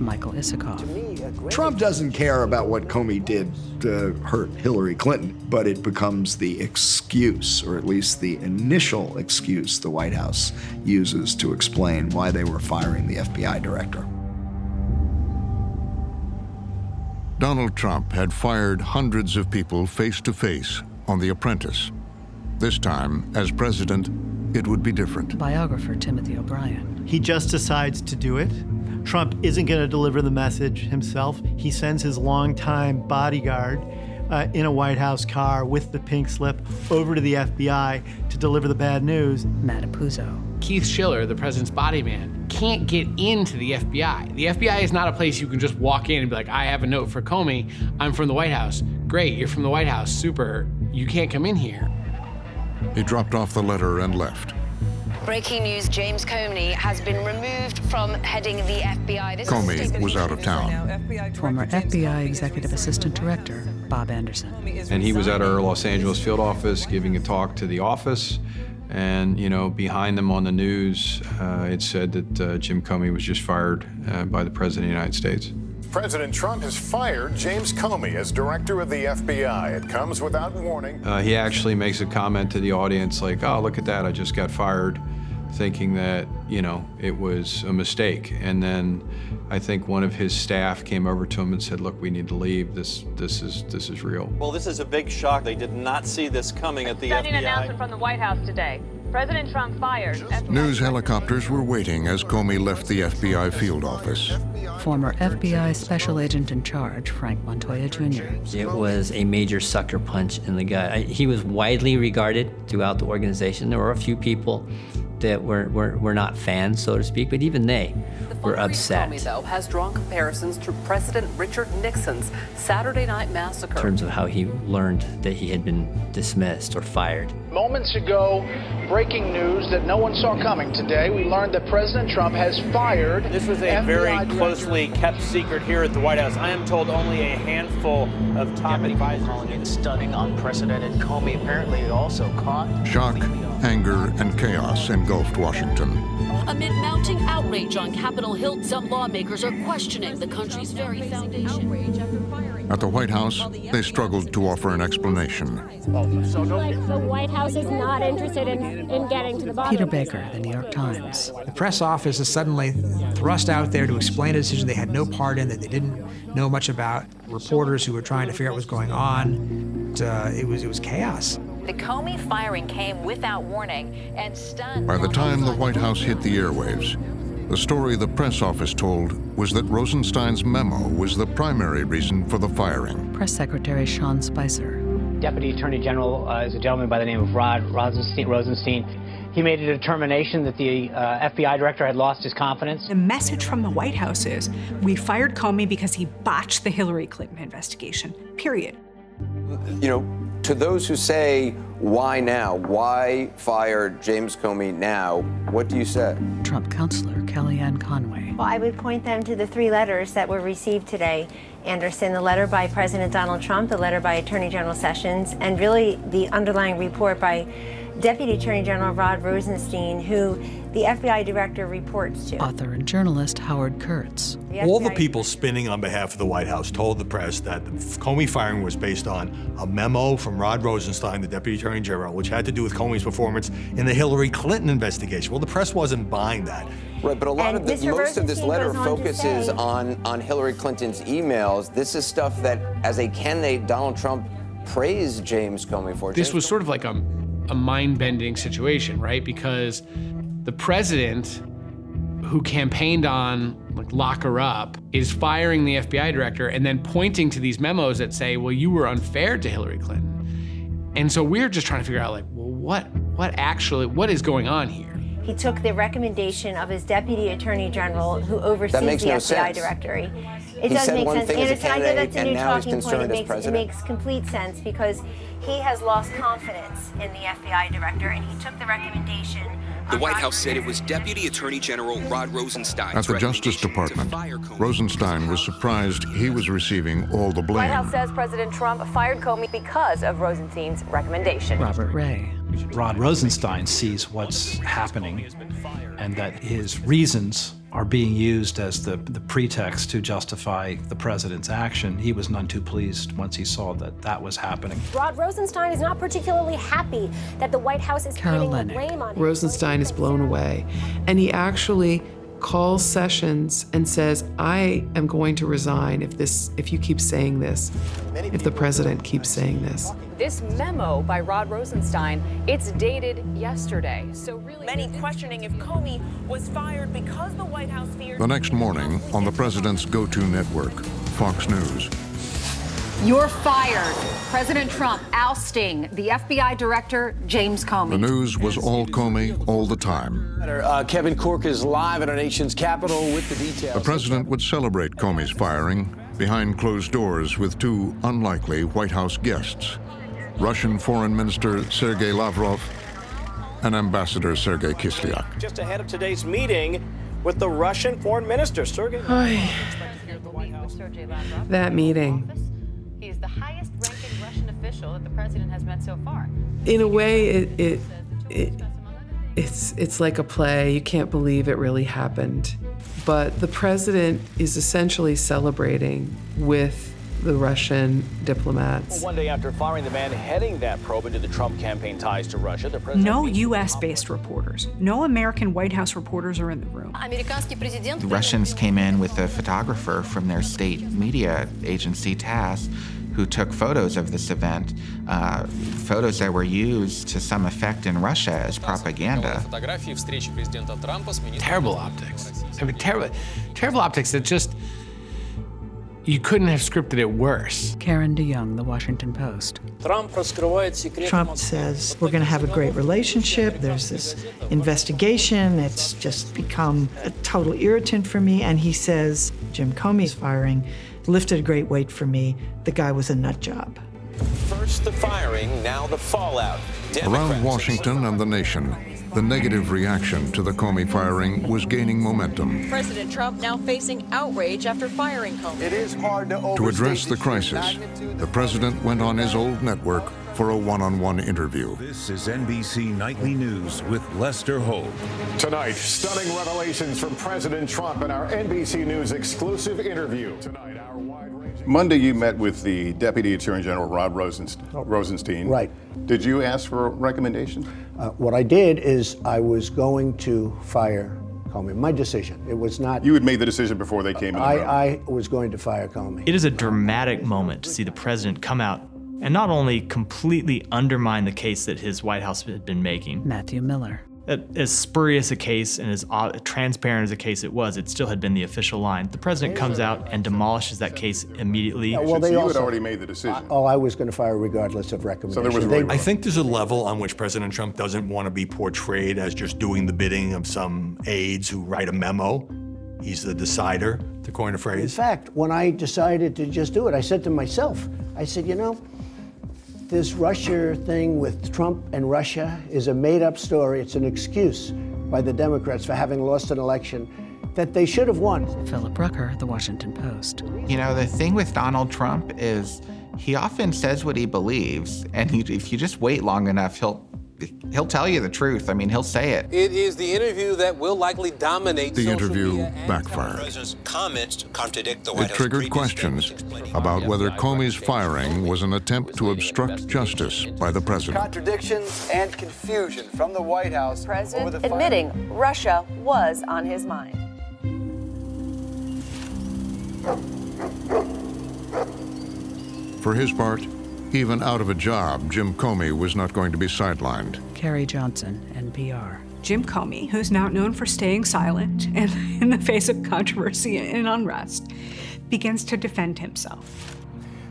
Michael Isikoff. Trump doesn't care about what Comey did to hurt Hillary Clinton, but it becomes the excuse, or at least the initial excuse the White House uses to explain why they were firing the FBI director. Donald Trump had fired hundreds of people face to face on The Apprentice. This time, as president, it would be different. Biographer Timothy O'Brien. He just decides to do it. Trump isn't going to deliver the message himself. He sends his longtime bodyguard uh, in a White House car with the pink slip over to the FBI to deliver the bad news. Matt Apuzzo. Keith Schiller, the president's body man, can't get into the FBI. The FBI is not a place you can just walk in and be like, I have a note for Comey. I'm from the White House. Great, you're from the White House. Super. You can't come in here. He dropped off the letter and left. Breaking news James Comey has been removed from heading the FBI. This Comey was out of town. Former FBI Executive Assistant Director Bob Anderson. And he was at our Los Angeles field office giving a talk to the office. And, you know, behind them on the news, uh, it said that uh, Jim Comey was just fired uh, by the President of the United States. President Trump has fired James Comey as director of the FBI. It comes without warning. Uh, he actually makes a comment to the audience like, oh, look at that, I just got fired, thinking that, you know, it was a mistake. And then I think one of his staff came over to him and said, look, we need to leave. This, this, is, this is real. Well, this is a big shock. They did not see this coming at the Stunning FBI. announcement from the White House today. President Trump fired. News helicopters were waiting as Comey left the FBI field office. Former FBI Special Agent in Charge, Frank Montoya Jr. It was a major sucker punch in the gut. He was widely regarded throughout the organization. There were a few people that were, were, were not fans, so to speak, but even they were upset. Comey, though, has drawn comparisons to President Richard Nixon's Saturday Night Massacre. In terms of how he learned that he had been dismissed or fired. Moments ago, breaking news that no one saw coming today. We learned that President Trump has fired. This was a FBI very director. closely kept secret here at the White House. I am told only a handful of top advisors. Calling it stunning, unprecedented. Comey apparently also caught. Shock, anger, and chaos engulfed Washington. Amid mounting outrage on Capitol Hill, some lawmakers are questioning the country's very foundation. At the White House, they struggled to offer an explanation. Like the White House is not interested in, in getting to the bottom. Peter Baker, The New York Times. The press office is suddenly thrust out there to explain a decision they had no part in, that they didn't know much about. Reporters who were trying to figure out what was going on. Uh, it was it was chaos. The Comey firing came without warning and stunned. By the time the White House hit the airwaves, the story the press office told was that Rosenstein's memo was the primary reason for the firing. Press Secretary Sean Spicer. Deputy Attorney General uh, is a gentleman by the name of Rod Rosenstein. Rosenstein. He made a determination that the uh, FBI director had lost his confidence. The message from the White House is we fired Comey because he botched the Hillary Clinton investigation, period. You know, to those who say, why now? Why fire James Comey now? What do you say? Trump counselor Kellyanne Conway. Well, I would point them to the three letters that were received today. Anderson, the letter by President Donald Trump, the letter by Attorney General Sessions, and really the underlying report by Deputy Attorney General Rod Rosenstein, who the FBI director reports to. Author and journalist Howard Kurtz. The All the people spinning on behalf of the White House told the press that the Comey firing was based on a memo from Rod Rosenstein, the Deputy Attorney General, which had to do with Comey's performance in the Hillary Clinton investigation. Well, the press wasn't buying that. Right, but a lot And of the, Mr. most of this letter on focuses say- on on Hillary Clinton's emails. This is stuff that, as a candidate, Donald Trump praised James Comey for. This James was sort of like a, a mind bending situation, right? Because the president who campaigned on like lock her up is firing the FBI director and then pointing to these memos that say, well, you were unfair to Hillary Clinton. And so we're just trying to figure out like, well, what what actually what is going on here? He took the recommendation of his deputy attorney general, who oversees makes the no FBI sense. directory. It He does said make one sense. thing as a Anderson, I know that's a and new now he's talking point. It as makes, it makes complete sense because he has lost confidence in the FBI director, and he took the recommendation. The White House said it was Deputy Attorney General Rod Rosenstein. At the Justice Department, Rosenstein was surprised he was receiving all the blame. White. House says President Trump fired Comey because of Rosenstein's recommendation. Robert Ray. Rod Rosenstein sees what's happening and that his reasons are being used as the, the pretext to justify the president's action. He was none too pleased once he saw that that was happening. Rod Rosenstein is not particularly happy that the White House is Carol pinning the Leonnig. blame on him. Rosenstein is blown away. And he actually calls Sessions and says, I am going to resign if this if you keep saying this, if the president keeps saying this. This memo by Rod Rosenstein, it's dated yesterday. So really Many questioning if Comey was fired because the White House feared The next morning, on the president's go to network, Fox News, You're fired. President Trump ousting the FBI director, James Comey. the news was all Comey all the time. Uh, Kevin Corke is live at our nation's capital with the details. The president would celebrate Comey's firing behind closed doors with two unlikely White House guests Russian Foreign Minister Sergei Lavrov and Ambassador Sergei Kislyak. Just ahead of today's meeting with the Russian Foreign Minister, Sergei. Ay. That meeting. He is the highest ranking Russian official that the president has met so far. In a way, it, it, it it's it's like a play. You can't believe it really happened. But the president is essentially celebrating with the Russian diplomats. One day after firing the man heading that probe into the Trump campaign ties to Russia, the president. No US based reporters, no American White House reporters are in the room. The Russians came in with a photographer from their state media agency, TASS, who took photos of this event, uh, photos that were used to some effect in Russia as propaganda. Terrible optics. I mean, terrible, terrible optics that just you couldn't have scripted it worse. Karen DeYoung, The Washington Post. Trump says we're going to have a great relationship. There's this investigation. It's just become a total irritant for me. And he says Jim Comey's firing lifted a great weight for me. The guy was a nut job. First the firing, now the fallout. Around Washington and the nation, the negative reaction to the Comey firing was gaining momentum. President Trump now facing outrage after firing Comey. It is hard to To address the crisis, the president went on his old network for a one on one interview. This is NBC Nightly News with Lester Holt. Tonight, stunning revelations from President Trump in our NBC News exclusive interview. Tonight, our wide ranging. Monday, you met with the Deputy Attorney General Rod Rosenst- Rosenstein. Right. Did you ask for a recommendation? Uh, what I did is I was going to fire Comey. My decision. It was not. You had made the decision before they came in the room. I, I was going to fire Comey. It is a dramatic moment to see the president come out and not only completely undermine the case that his White House had been making. Matthew Miller. As spurious a case and as transparent as a case it was, it still had been the official line. The president comes out and demolishes that case immediately. Yeah, well, they so you also- had already made the decision. Oh, I was going to fire regardless of recommendation. They- I think there's a level on which President Trump doesn't want to be portrayed as just doing the bidding of some aides who write a memo. He's the decider, to coin a phrase. In fact, when I decided to just do it, I said to myself, I said, you know, this Russia thing with Trump and Russia is a made up story. It's an excuse by the Democrats for having lost an election that they should have won. Philip Rucker, The Washington Post. You know, the thing with Donald Trump is he often says what he believes, and he, if you just wait long enough, he'll he'll tell you the truth. I mean, he'll say it. It is the interview that will likely dominate The social interview media and backfired. President's comments contradict the It triggered questions about whether Comey's firing was an attempt to obstruct justice by the president. Contradictions and confusion from the White House. over President the firing. admitting Russia was on his mind. For his part, even out of a job, Jim Comey was not going to be sidelined. Carrie Johnson, NPR. Jim Comey, who's now known for staying silent and in the face of controversy and unrest, begins to defend himself.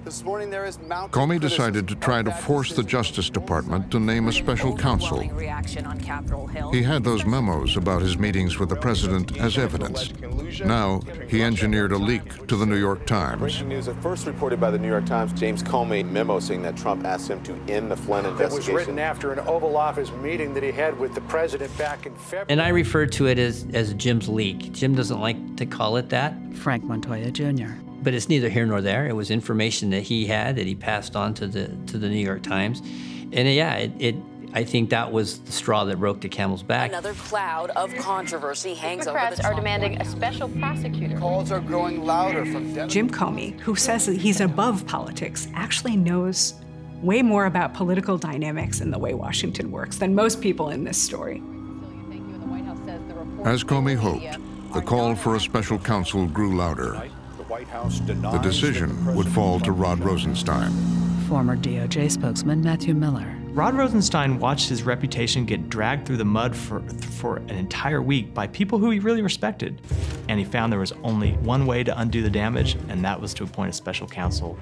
Comey decided to try to force the Justice Department to name a special counsel. Reaction on Capitol Hill. He had those memos about his meetings with the president as evidence. Now, he engineered a leak to the New York Times. Breaking news at first reported by the New York Times, James Comey memo saying that Trump asked him to end the Flynn investigation. That was written after an Oval Office meeting that he had with the president back in February. And I refer to it as, as Jim's leak. Jim doesn't like to call it that. Frank Montoya Jr. But it's neither here nor there. It was information that he had that he passed on to the to the New York Times, and uh, yeah, it, it I think that was the straw that broke the camel's back. Another cloud of controversy hangs over Democrats the are demanding a special prosecutor. Calls are growing louder from Democrats. Jim Comey, who says that he's above politics, actually knows way more about political dynamics and the way Washington works than most people in this story. As Comey hoped, the call for a special counsel grew louder. The decision would fall to Rod Rosenstein. Former DOJ spokesman Matthew Miller. Rod Rosenstein watched his reputation get dragged through the mud for, for an entire week by people who he really respected. And he found there was only one way to undo the damage, and that was to appoint a special counsel.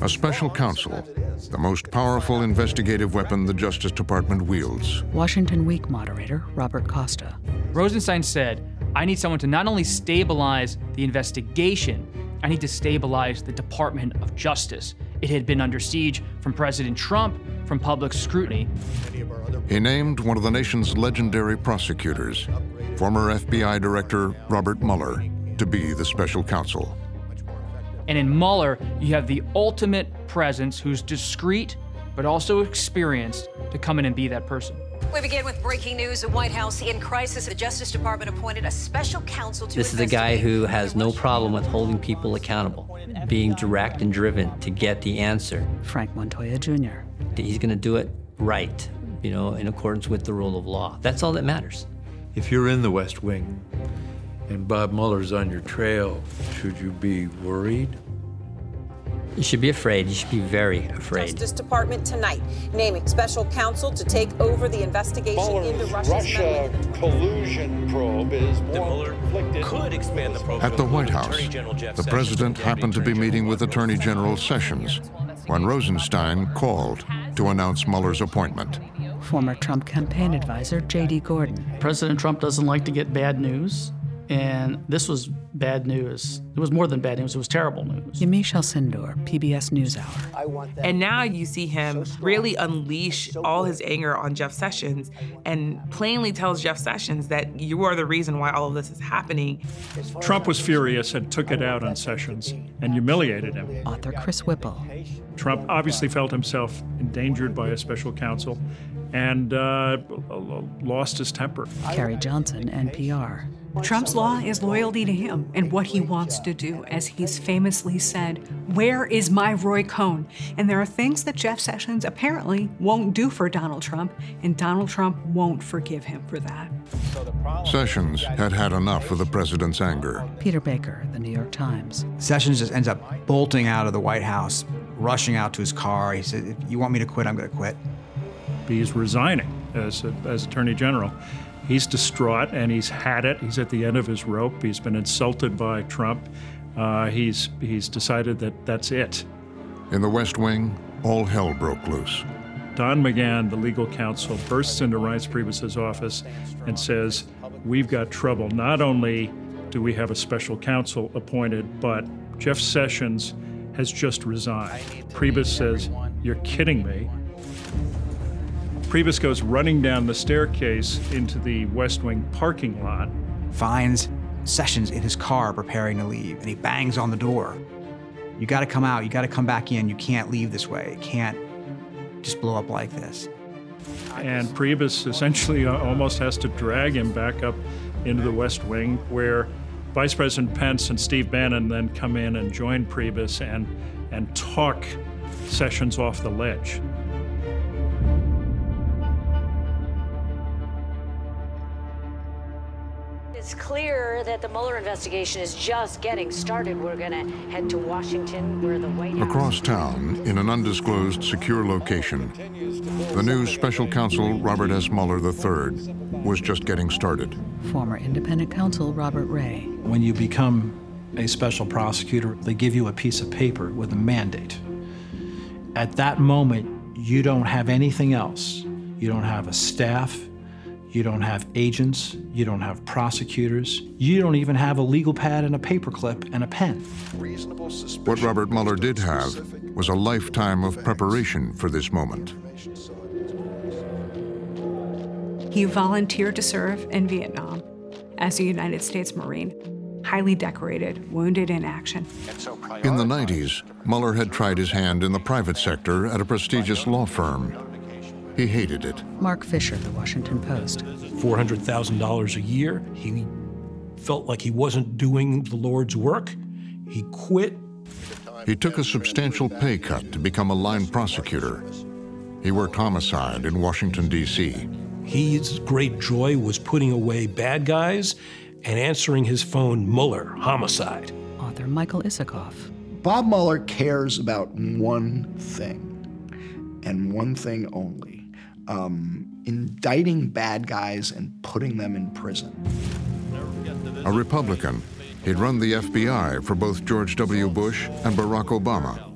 A special counsel, the most powerful investigative weapon the Justice Department wields. Washington Week moderator Robert Costa. Rosenstein said, I need someone to not only stabilize the investigation, I need to stabilize the Department of Justice. It had been under siege from President Trump, from public scrutiny. He named one of the nation's legendary prosecutors, former FBI Director Robert Mueller, to be the special counsel. And in Mueller, you have the ultimate presence who's discreet but also experienced to come in and be that person. We begin with breaking news. The White House in crisis. The Justice Department appointed a special counsel to This is a guy who has no problem with holding people accountable, being direct and driven to get the answer. Frank Montoya Jr. He's going to do it right, you know, in accordance with the rule of law. That's all that matters. If you're in the West Wing and Bob Mueller's on your trail, should you be worried? You should be afraid. You should be very afraid. Justice Department tonight naming special counsel to take over the investigation Mueller's into Russia's Russia collusion probe is more conflicted. Could expand the probe. At the White House, the president happened to be meeting with Attorney General Sessions when Rosenstein called to announce Mueller's appointment. Former Trump campaign advisor J.D. Gordon. President Trump doesn't like to get bad news, and this was bad news. It was more than bad news, it was terrible news. Yamiche Alcindor, PBS NewsHour. And now you see him really unleash all his anger on Jeff Sessions and plainly tells Jeff Sessions that you are the reason why all of this is happening. Trump was furious and took it out on Sessions and humiliated him. Author Chris Whipple. Trump obviously felt himself endangered by a special counsel and uh, lost his temper. Carrie Johnson, NPR. Trump's law is loyalty to him and what he wants to do. As he's famously said, Where is my Roy Cohn? And there are things that Jeff Sessions apparently won't do for Donald Trump, and Donald Trump won't forgive him for that. Sessions had had enough of the president's anger. Peter Baker, The New York Times. Sessions just ends up bolting out of the White House, rushing out to his car. He said, If you want me to quit, I'm going to quit. He's resigning as, as Attorney General. He's distraught and he's had it. He's at the end of his rope. He's been insulted by Trump. Uh, he's, he's decided that that's it. In the West Wing, all hell broke loose. Don McGahn, the legal counsel, bursts into Reince Priebus's office and says, We've got trouble. Not only do we have a special counsel appointed, but Jeff Sessions has just resigned. Priebus says, You're kidding me. Priebus goes running down the staircase into the West Wing parking lot. Finds Sessions in his car preparing to leave, and he bangs on the door. You got to come out. You got to come back in. You can't leave this way. It can't just blow up like this. And Priebus essentially almost has to drag him back up into the West Wing, where Vice President Pence and Steve Bannon then come in and join Priebus and, and talk Sessions off the ledge. It's clear that the Mueller investigation is just getting started. We're going to head to Washington, where the White House. Across town, in an undisclosed secure location, the new special counsel Robert S. Mueller III was just getting started. Former independent counsel Robert Ray. When you become a special prosecutor, they give you a piece of paper with a mandate. At that moment, you don't have anything else. You don't have a staff, you don't have agents, you don't have prosecutors, you don't even have a legal pad and a paperclip and a pen. What Robert Mueller did have was a lifetime of preparation for this moment. He volunteered to serve in Vietnam as a United States Marine, highly decorated, wounded in action. In the 90s, Mueller had tried his hand in the private sector at a prestigious law firm. He hated it. Marc Fisher, The Washington Post. $400,000 a year. He felt like he wasn't doing the Lord's work. He quit. He took a substantial pay cut to become a line prosecutor. He worked homicide in Washington, D.C. His great joy was putting away bad guys and answering his phone, Mueller, homicide. Author Michael Isikoff. Bob Mueller cares about one thing, and one thing only um, indicting bad guys and putting them in prison. A Republican, he'd run the FBI for both George W. Bush and Barack Obama.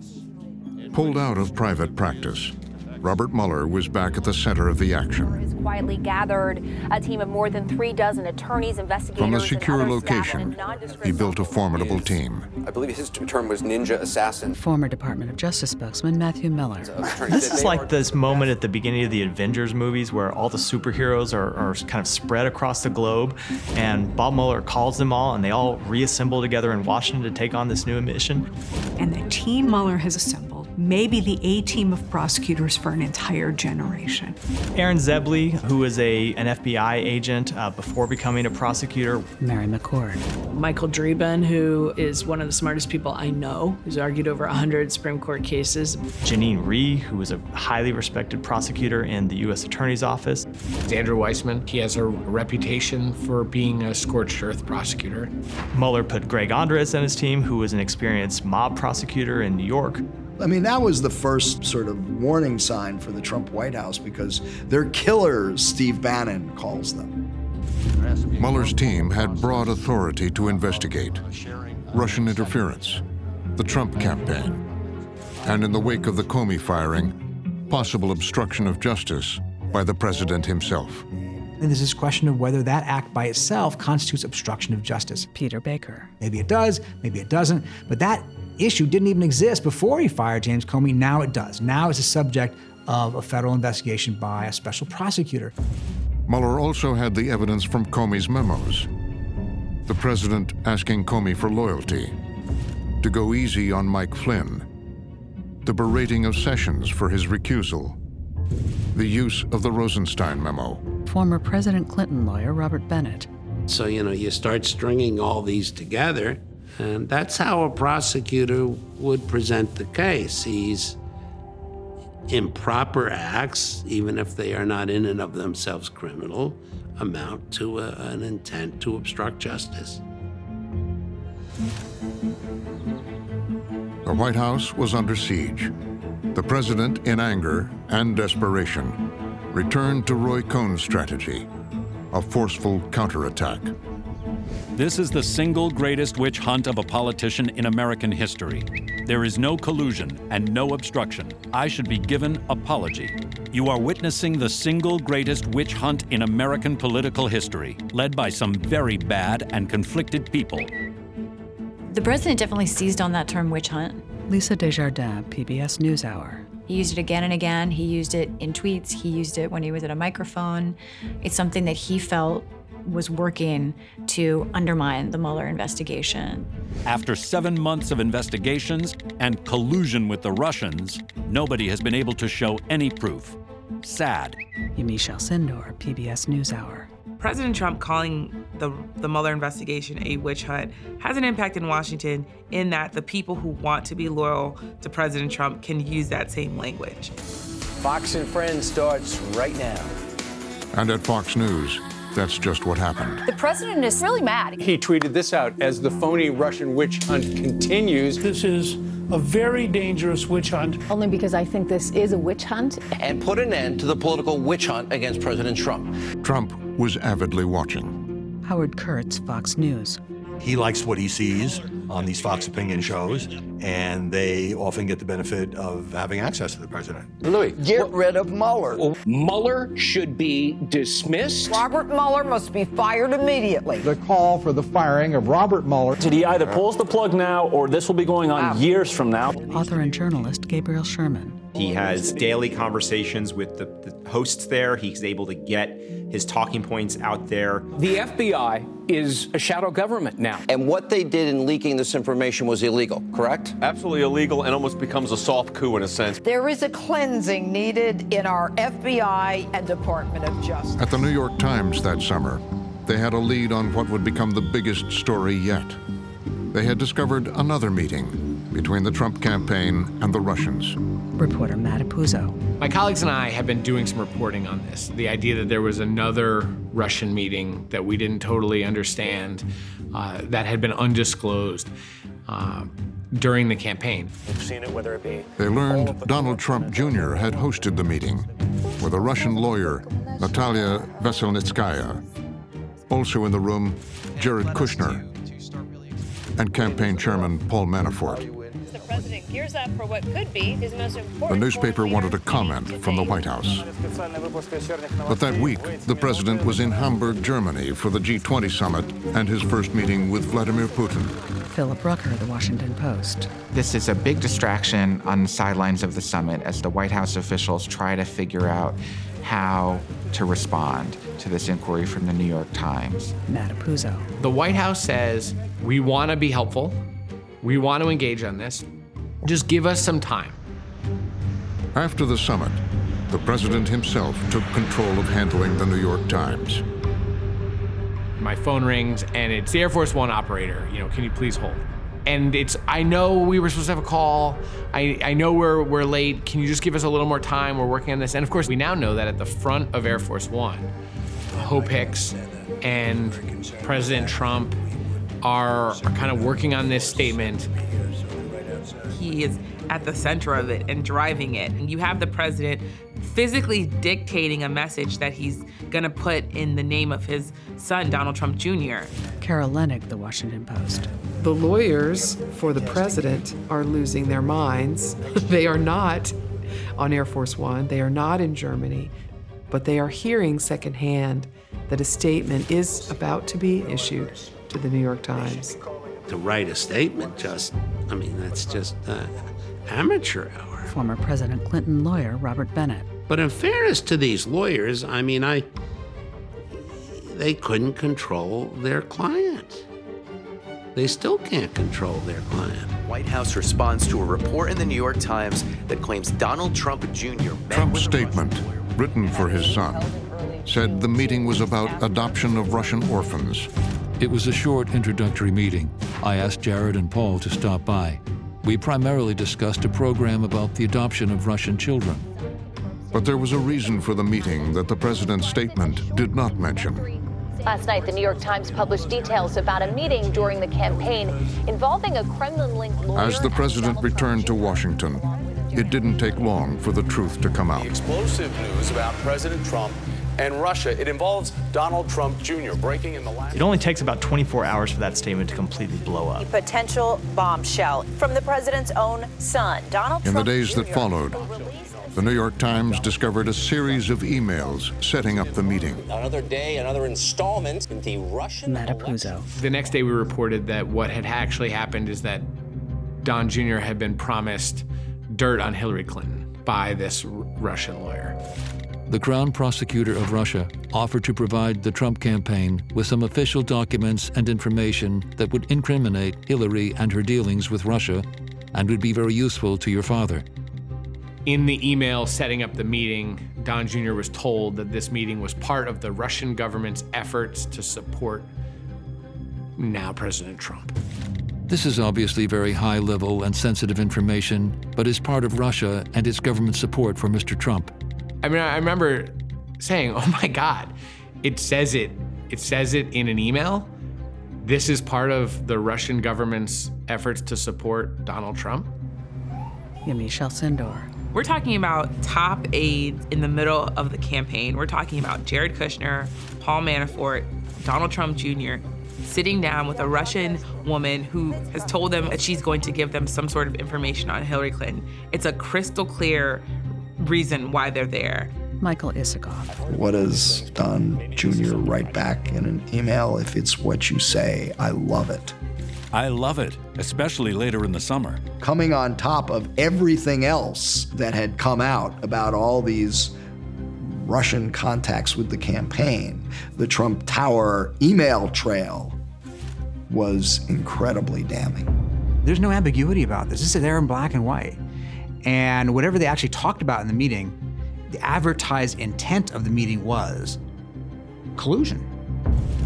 Pulled out of private practice, Robert Mueller was back at the center of the action. Quietly gathered a team of more than three dozen attorneys, investigators, From a secure location, he built a formidable team. I believe his term was ninja assassin. Former Department of Justice spokesman Matthew Miller. This is like this moment at the beginning of the Avengers movies where all the superheroes are, are kind of spread across the globe, and Bob Mueller calls them all, and they all reassemble together in Washington to take on this new mission. And the team Mueller has assembled may be the A team of prosecutors for for an entire generation. Aaron Zebley, who was a, an FBI agent uh, before becoming a prosecutor. Mary McCord. Michael Dreeben, who is one of the smartest people I know, who's argued over 100 Supreme Court cases. Jeannie Rhee, who was a highly respected prosecutor in the U.S. Attorney's Office. Andrew Weissmann, he has a reputation for being a scorched earth prosecutor. Mueller put Greg Andres on his team, who was an experienced mob prosecutor in New York. I mean, that was the first sort of warning sign for the Trump White House because they're killers, Steve Bannon calls them. Mueller's team had broad authority to investigate Russian interference, the Trump campaign, and in the wake of the Comey firing, possible obstruction of justice by the president himself. And there's this question of whether that act by itself constitutes obstruction of justice. Peter Baker. Maybe it does, maybe it doesn't, but that issue didn't even exist before he fired James Comey. Now it does. Now it's a subject of a federal investigation by a special prosecutor. Mueller also had the evidence from Comey's memos. The president asking Comey for loyalty, to go easy on Mike Flynn, the berating of Sessions for his recusal, the use of the Rosenstein memo. Former President Clinton lawyer Robert Bennett. So, you know, you start stringing all these together, and that's how a prosecutor would present the case. He's improper acts, even if they are not in and of themselves criminal, amount to a, an intent to obstruct justice. The White House was under siege. The president, in anger and desperation, returned to Roy Cohn's strategy a forceful counterattack. This is the single greatest witch hunt of a politician in American history. There is no collusion and no obstruction. I should be given apology. You are witnessing the single greatest witch hunt in American political history, led by some very bad and conflicted people. The president definitely seized on that term witch hunt. Lisa Desjardins, PBS NewsHour. He used it again and again. He used it in tweets. He used it when he was at a microphone. It's something that he felt was working to undermine the Mueller investigation. After seven months of investigations and collusion with the Russians, nobody has been able to show any proof. Sad. Yamiche Alcindor, PBS NewsHour. President Trump calling the, the Mueller investigation a witch hunt has an impact in Washington in that the people who want to be loyal to President Trump can use that same language. Fox and Friends starts right now. And at Fox News, that's just what happened. The president is really mad. He tweeted this out as the phony Russian witch hunt continues. This is a very dangerous witch hunt. Only because I think this is a witch hunt. And put an end to the political witch hunt against President Trump. Trump was avidly watching. Howard Kurtz, Fox News. He likes what he sees on these Fox opinion shows, and they often get the benefit of having access to the president. Louis, get what? rid of Mueller. Well, Mueller should be dismissed. Robert Mueller must be fired immediately. The call for the firing of Robert Mueller. Did he either pulls the plug now, or this will be going on wow. years from now? Author and journalist Gabriel Sherman. He has daily conversations with the, the hosts there. He's able to get his talking points out there. The FBI is a shadow government now. And what they did in leaking this information was illegal, correct? Absolutely illegal and almost becomes a soft coup in a sense. There is a cleansing needed in our FBI and Department of Justice. At the New York Times that summer, they had a lead on what would become the biggest story yet. They had discovered another meeting between the Trump campaign and the Russians. Reporter Matt Apuzzo. My colleagues and I have been doing some reporting on this. The idea that there was another Russian meeting that we didn't totally understand, uh, that had been undisclosed. Uh, during the campaign. We've seen it, whether it be. They learned Donald Trump Jr. had hosted the meeting with a Russian lawyer, Natalia Veselnitskaya. Also in the room, Jared Kushner and campaign chairman Paul Manafort president gears up for what could be his most important. The newspaper wanted a comment from the White House. But that week, the president was in Hamburg, Germany for the G20 summit and his first meeting with Vladimir Putin. Philip Rucker, The Washington Post. This is a big distraction on the sidelines of the summit as the White House officials try to figure out how to respond to this inquiry from the New York Times. Matt Apuzzo. The White House says we want to be helpful. We want to engage on this. Just give us some time. After the summit, the president himself took control of handling the New York Times. My phone rings and it's the Air Force One operator. You know, can you please hold? And it's, I know we were supposed to have a call. I, I know we're, we're late. Can you just give us a little more time? We're working on this. And of course, we now know that at the front of Air Force One, Hope Hicks and President Trump are, are kind of working on this statement. He is at the center of it and driving it. And you have the president physically dictating a message that he's going to put in the name of his son, Donald Trump Jr. Carol Leonnig, The Washington Post. The lawyers for the president are losing their minds. they are not on Air Force One, they are not in Germany, but they are hearing secondhand that a statement is about to be issued to the New York Times. To write a statement, just, I mean, that's just uh, amateur hour. Former President Clinton lawyer Robert Bennett. But in fairness to these lawyers, I mean, I they couldn't control their client. They still can't control their client. White House responds to a report in the New York Times that claims Donald Trump Jr. Trump's statement, written for his son, said the meeting was about adoption of Russian orphans. It was a short introductory meeting. I asked Jared and Paul to stop by. We primarily discussed a program about the adoption of Russian children. But there was a reason for the meeting that the president's statement did not mention. Last night, the New York Times published details about a meeting during the campaign involving a Kremlin linked lawyer. As the president returned to Washington, it didn't take long for the truth to come out. Explosive news about President Trump and Russia. It involves Donald Trump Jr. breaking in the last. It only takes about 24 hours for that statement to completely blow up. A potential bombshell from the president's own son, Donald Trump In Trump. the days Jr. that followed, the New York Times discovered a series of emails setting up the meeting. Another day, another installment in the Russian. Matt Apuzzo. The next day, we reported that what had actually happened is that Don Jr. had been promised dirt on Hillary Clinton by this R- Russian lawyer. The Crown Prosecutor of Russia offered to provide the Trump campaign with some official documents and information that would incriminate Hillary and her dealings with Russia and would be very useful to your father. In the email setting up the meeting, Don Jr. was told that this meeting was part of the Russian government's efforts to support now President Trump. This is obviously very high level and sensitive information, but is part of Russia and its government support for Mr. Trump. I mean, I remember saying, "Oh my God, it says it. It says it in an email. This is part of the Russian government's efforts to support Donald Trump." Yamiche Alcindor. We're talking about top aides in the middle of the campaign. We're talking about Jared Kushner, Paul Manafort, Donald Trump Jr. sitting down with a Russian woman who has told them that she's going to give them some sort of information on Hillary Clinton. It's a crystal clear reason why they're there. Michael Isikoff. What does Don Jr. write back in an email? If it's what you say, I love it. I love it, especially later in the summer. Coming on top of everything else that had come out about all these Russian contacts with the campaign, the Trump Tower email trail was incredibly damning. There's no ambiguity about this. This is there in black and white. And whatever they actually talked about in the meeting, the advertised intent of the meeting was collusion.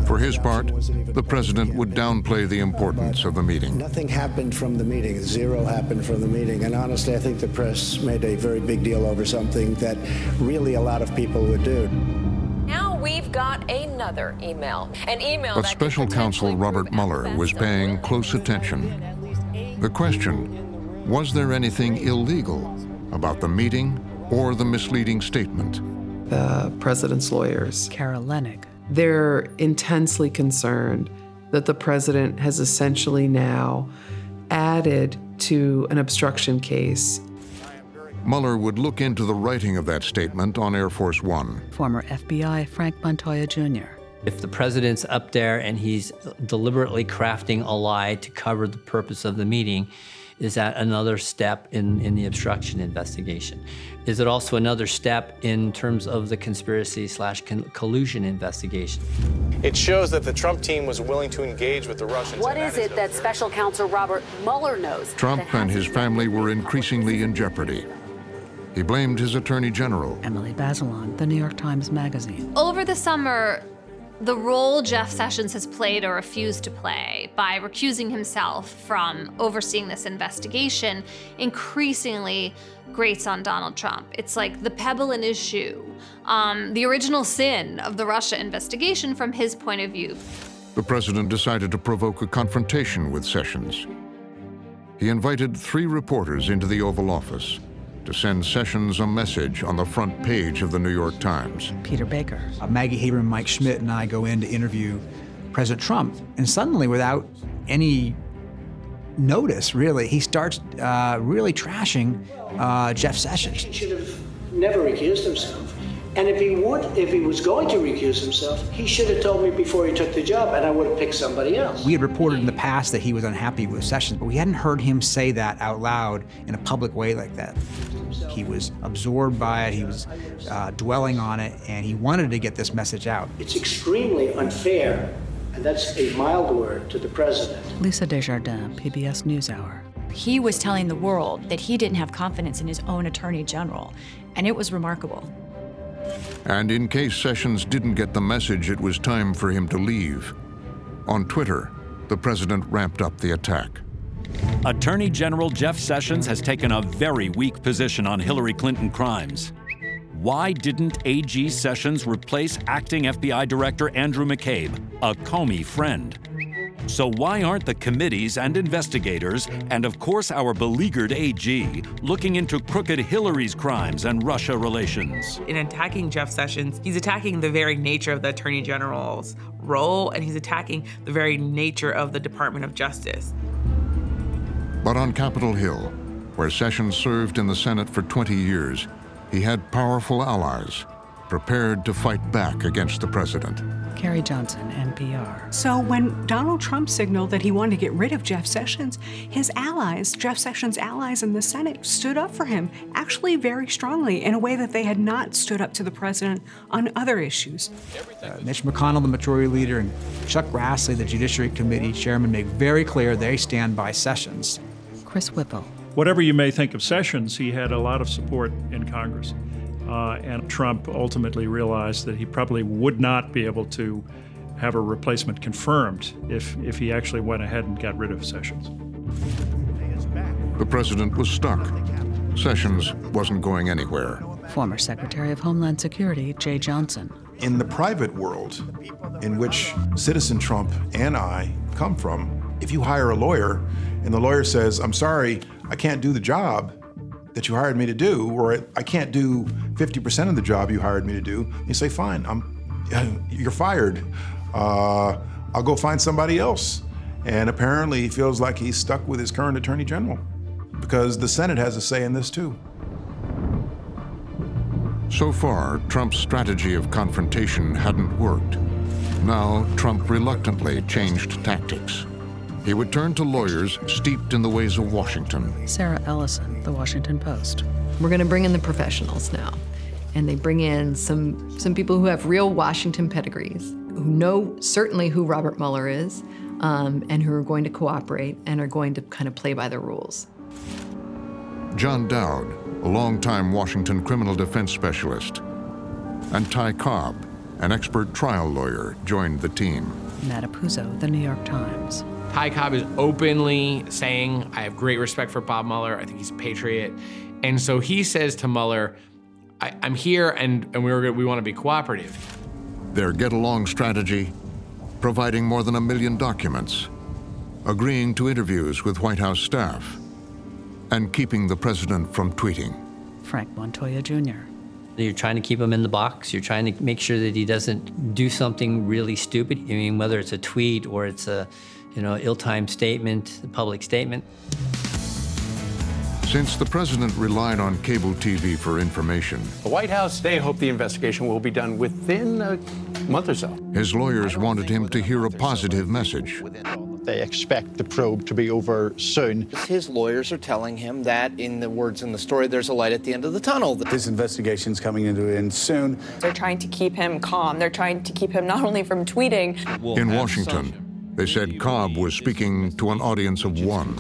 For his part, the president would downplay the importance of the meeting. Nothing happened from the meeting. Zero happened from the meeting. And honestly, I think the press made a very big deal over something that really a lot of people would do. Now we've got another email. An email But that special counsel Robert Mueller was paying close attention. The question was there anything illegal about the meeting or the misleading statement? The president's lawyers. Carol Leonnig. They're intensely concerned that the president has essentially now added to an obstruction case. Mueller would look into the writing of that statement on Air Force One. Former FBI Frank Montoya Jr. If the president's up there and he's deliberately crafting a lie to cover the purpose of the meeting, is that another step in, in the obstruction investigation? Is it also another step in terms of the conspiracy slash collusion investigation? It shows that the Trump team was willing to engage with the Russians. What is it that special counsel Robert Mueller knows? Trump and his family were increasingly in jeopardy. He blamed his attorney general. Emily Bazelon, The New York Times Magazine. Over the summer, the role Jeff Sessions has played or refused to play by recusing himself from overseeing this investigation increasingly grates on Donald Trump. It's like the pebble in his shoe, um, the original sin of the Russia investigation from his point of view. The president decided to provoke a confrontation with Sessions. He invited three reporters into the Oval Office to send Sessions a message on the front page of the New York Times. Peter Baker. Uh, Maggie Haberman, Mike Schmidt, and I go in to interview President Trump, and suddenly, without any notice, really, he starts uh, really trashing uh, Jeff Sessions. He should have never recused himself. And if he would, if he was going to recuse himself, he should have told me before he took the job, and I would have picked somebody else. We had reported in the past that he was unhappy with Sessions, but we hadn't heard him say that out loud in a public way like that. He was absorbed by it, he was uh, dwelling on it, and he wanted to get this message out. It's extremely unfair, and that's a mild word to the president. Lisa Desjardins, PBS NewsHour. He was telling the world that he didn't have confidence in his own attorney general, and it was remarkable. And in case Sessions didn't get the message it was time for him to leave, on Twitter, the president ramped up the attack. Attorney General Jeff Sessions has taken a very weak position on Hillary Clinton crimes. Why didn't AG Sessions replace acting FBI Director Andrew McCabe, a Comey friend? So, why aren't the committees and investigators, and of course our beleaguered AG, looking into crooked Hillary's crimes and Russia relations? In attacking Jeff Sessions, he's attacking the very nature of the Attorney General's role, and he's attacking the very nature of the Department of Justice. But on Capitol Hill, where Sessions served in the Senate for 20 years, he had powerful allies prepared to fight back against the president. Carrie Johnson, NPR. So when Donald Trump signaled that he wanted to get rid of Jeff Sessions, his allies, Jeff Sessions' allies in the Senate, stood up for him, actually very strongly, in a way that they had not stood up to the president on other issues. Uh, Mitch McConnell, the majority leader, and Chuck Grassley, the Judiciary Committee chairman, make very clear they stand by Sessions. Chris Whipple. Whatever you may think of Sessions, he had a lot of support in Congress. Uh, and Trump ultimately realized that he probably would not be able to have a replacement confirmed if, if he actually went ahead and got rid of Sessions. The president was stuck. Sessions wasn't going anywhere. Former Secretary of Homeland Security Jeh Johnson. In the private world, in which citizen Trump and I come from, if you hire a lawyer and the lawyer says, I'm sorry, I can't do the job, that you hired me to do, or I can't do 50% of the job you hired me to do, you say, fine, I'm, you're fired. Uh, I'll go find somebody else. And apparently he feels like he's stuck with his current attorney general because the Senate has a say in this too. So far, Trump's strategy of confrontation hadn't worked. Now, Trump reluctantly changed tactics. He would turn to lawyers steeped in the ways of Washington. Sarah Ellison, The Washington Post. We're going to bring in the professionals now. And they bring in some, some people who have real Washington pedigrees, who know certainly who Robert Mueller is, um, and who are going to cooperate and are going to kind of play by the rules. John Dowd, a longtime Washington criminal defense specialist, and Ty Cobb, an expert trial lawyer, joined the team. Matt Apuzzo, The New York Times. Ty Cobb is openly saying, I have great respect for Bob Mueller. I think he's a patriot. And so he says to Mueller, I, am here and, and we, were, we want to be cooperative. Their get along strategy providing more than a million documents, agreeing to interviews with White House staff, and keeping the president from tweeting. Frank Montoya Jr. You're trying to keep him in the box. You're trying to make sure that he doesn't do something really stupid. I mean, whether it's a tweet or it's a, you know, ill-timed statement, a public statement. Since the president relied on cable TV for information, the White House, they hope the investigation will be done within a month or so. His lawyers wanted him to hear a positive message. They expect the probe to be over soon. His lawyers are telling him that, in the words in the story, there's a light at the end of the tunnel. This investigation's coming into an end soon. They're trying to keep him calm. They're trying to keep him not only from tweeting. In Washington, they said Cobb was speaking to an audience of one.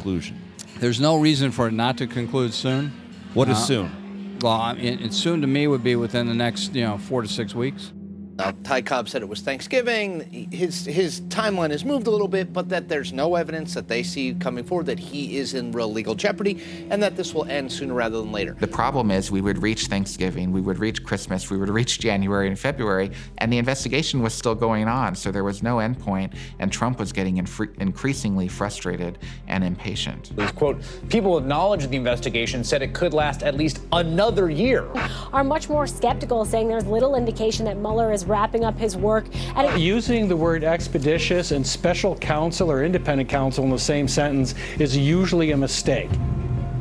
There's no reason for it not to conclude soon. What is uh, soon? Well, it, it soon to me would be within the next, you know, four to six weeks. Now, Ty Cobb said it was Thanksgiving. His his timeline has moved a little bit, but that there's no evidence that they see coming forward that he is in real legal jeopardy, and that this will end sooner rather than later. The problem is we would reach Thanksgiving, we would reach Christmas, we would reach January and February, and the investigation was still going on, so there was no endpoint, and Trump was getting inf- increasingly frustrated and impatient. Quote, people acknowledged the investigation, said it could last at least another year. Are much more skeptical, saying there's little indication that Mueller is wrapping up his work. And Using the word expeditious and special counsel or independent counsel in the same sentence is usually a mistake.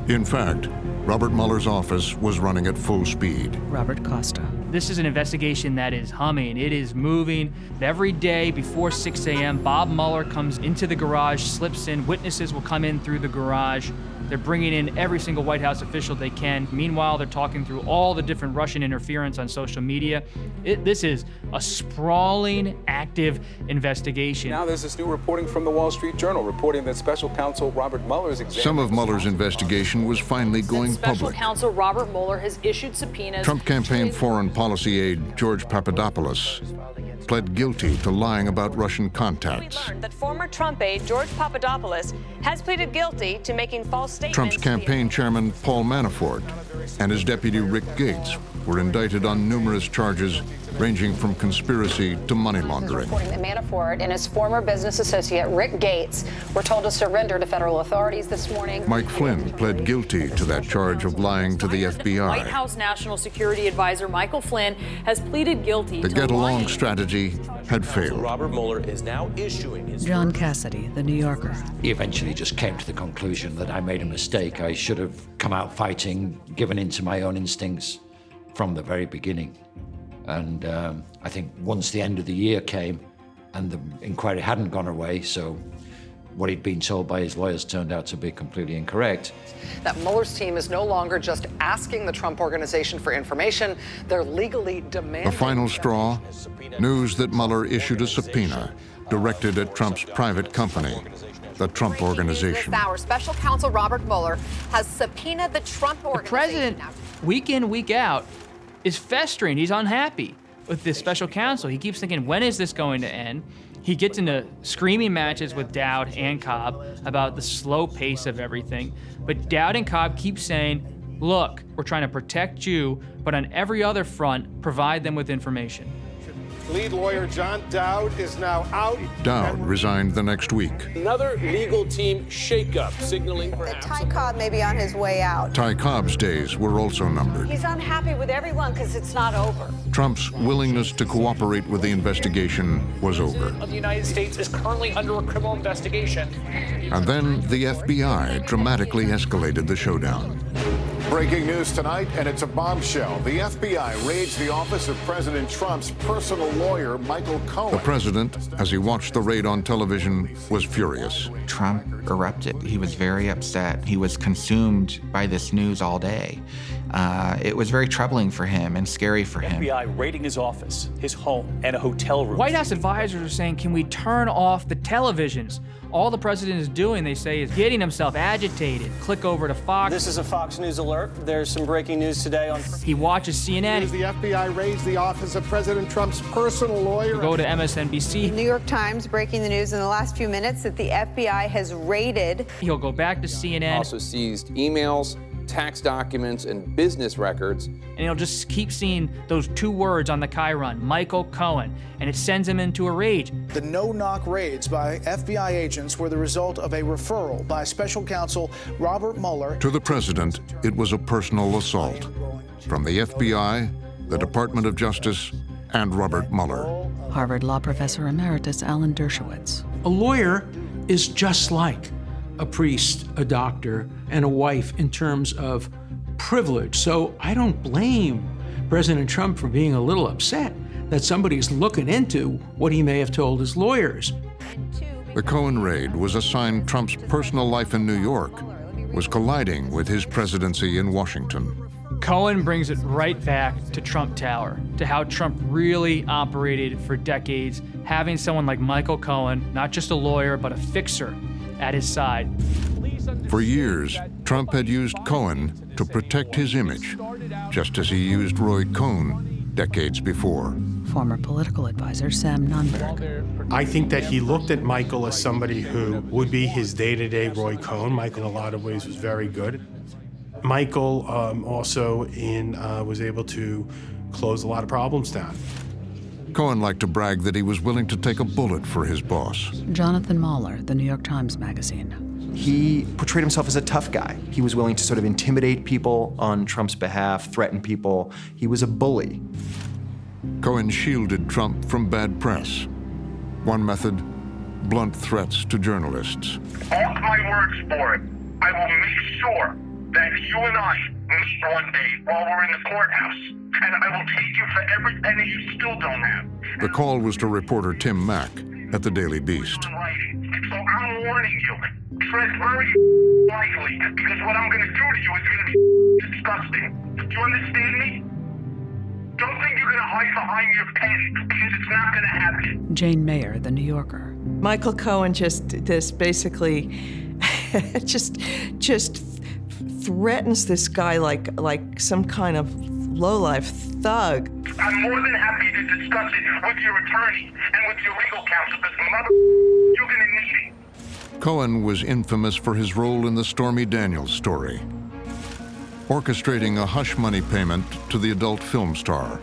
In fact, Robert Mueller's office was running at full speed. Robert Costa. This is an investigation that is humming. It is moving. Every day before 6 a.m., Bob Mueller comes into the garage, slips in. Witnesses will come in through the garage. They're bringing in every single White House official they can. Meanwhile, they're talking through all the different Russian interference on social media. It, this is a sprawling, active investigation. Now there's this new reporting from the Wall Street Journal reporting that special counsel Robert Mueller's Some of Mueller's investigation was finally going Special public. counsel Robert Mueller has issued subpoenas. Trump campaign foreign policy aide George Papadopoulos pled guilty to lying about Russian contacts. We learned that former Trump aide George Papadopoulos has pleaded guilty to making false statements. Trump's campaign chairman Paul Manafort and his deputy Rick Gates were indicted on numerous charges ranging from conspiracy to money laundering. Reporting that Manafort and his former business associate Rick Gates were told to surrender to federal authorities this morning. Mike Flynn pled guilty to that charge of lying to the FBI. White House National Security Advisor Michael Flynn has pleaded guilty The get along strategy had failed. Robert Mueller is now issuing his John Cassidy, The New Yorker. He eventually just came to the conclusion that I made a mistake. I should have come out fighting, given in to my own instincts from the very beginning. And um, I think once the end of the year came and the inquiry hadn't gone away, so what he'd been told by his lawyers turned out to be completely incorrect. That Mueller's team is no longer just asking the Trump organization for information, they're legally The demanding. final straw news that Mueller issued a subpoena directed at Trump's private company, the Trump Organization. This hour, special counsel Robert Mueller has subpoenaed the Trump The organization. president, week in, week out, is festering. He's unhappy with this special counsel. He keeps thinking, when is this going to end? He gets into screaming matches with Dowd and Cobb about the slow pace of everything. But Dowd and Cobb keep saying, look, we're trying to protect you, but on every other front, provide them with information. Lead lawyer John Dowd is now out. Dowd resigned the next week. Another legal team shakeup, signaling perhaps. Ty Cobb may be on his way out. Ty Cobb's days were also numbered. He's unhappy with everyone because it's not over. Trump's willingness to cooperate with the investigation was over. Of the United States is currently under a criminal investigation. And then the FBI dramatically escalated the showdown. Breaking news tonight, and it's a bombshell. The FBI raids the office of President Trump's personal lawyer, Michael Cohen. The president, as he watched the raid on television, was furious. Trump erupted. He was very upset. He was consumed by this news all day. Uh, it was very troubling for him and scary for him. FBI raiding his office, his home, and a hotel room. White House advisors are saying, can we turn off the televisions? All the president is doing, they say, is getting himself agitated. Click over to Fox. This is a Fox News alert. There's some breaking news today on. He watches CNN. As the FBI raids the office of President Trump's personal lawyer. You go to MSNBC. New York Times breaking the news in the last few minutes that the FBI has raided. He'll go back to CNN. Also seized emails, tax documents, and business records. and he'll just keep seeing those two words on the Chyron, Michael Cohen, and it sends him into a rage. The no knock raids by FBI agents were the result of a referral by special counsel Robert Mueller. To the president, it was a personal assault from the FBI, the Department of Justice, and Robert Mueller. Harvard Law Professor Emeritus Alan Dershowitz. A lawyer is just like a priest, a doctor, and a wife in terms of privilege. So I don't blame President Trump for being a little upset that somebody's looking into what he may have told his lawyers. The Cohen raid was a sign Trump's personal life in New York was colliding with his presidency in Washington. Cohen brings it right back to Trump Tower, to how Trump really operated for decades, having someone like Michael Cohen, not just a lawyer, but a fixer, at his side. For years, Trump had used Cohen to protect his image, just as he used Roy Cohn decades before. Former political advisor Sam Nunberg. I think that he looked at Michael as somebody who would be his day to day Roy Cohn. Michael, in a lot of ways, was very good. Michael um, also in, uh, was able to close a lot of problems down. Cohen liked to brag that he was willing to take a bullet for his boss. Jonathan Mahler, The New York Times Magazine. He portrayed himself as a tough guy. He was willing to sort of intimidate people on Trump's behalf, threaten people. He was a bully. Cohen shielded Trump from bad press. One method blunt threats to journalists. Mark my words for it. I will make sure that you and I meet one day while we're in the courthouse, and I will take you for every penny you still don't have. The call was to reporter Tim Mak at the Daily Beast. So I'm warning you, tread very lightly, because what I'm going to do to you is going to be disgusting. Do you understand me? Don't think you're going to hide behind your pen, because it's not going to happen. Jane Mayer, The New Yorker. Michael Cohen just this basically just just threatens this guy like like some kind of lowlife thug. I'm more than happy to discuss it with your attorney and with your legal counsel, because mother, you're going to need it. Cohen was infamous for his role in the Stormy Daniels story, orchestrating a hush money payment to the adult film star,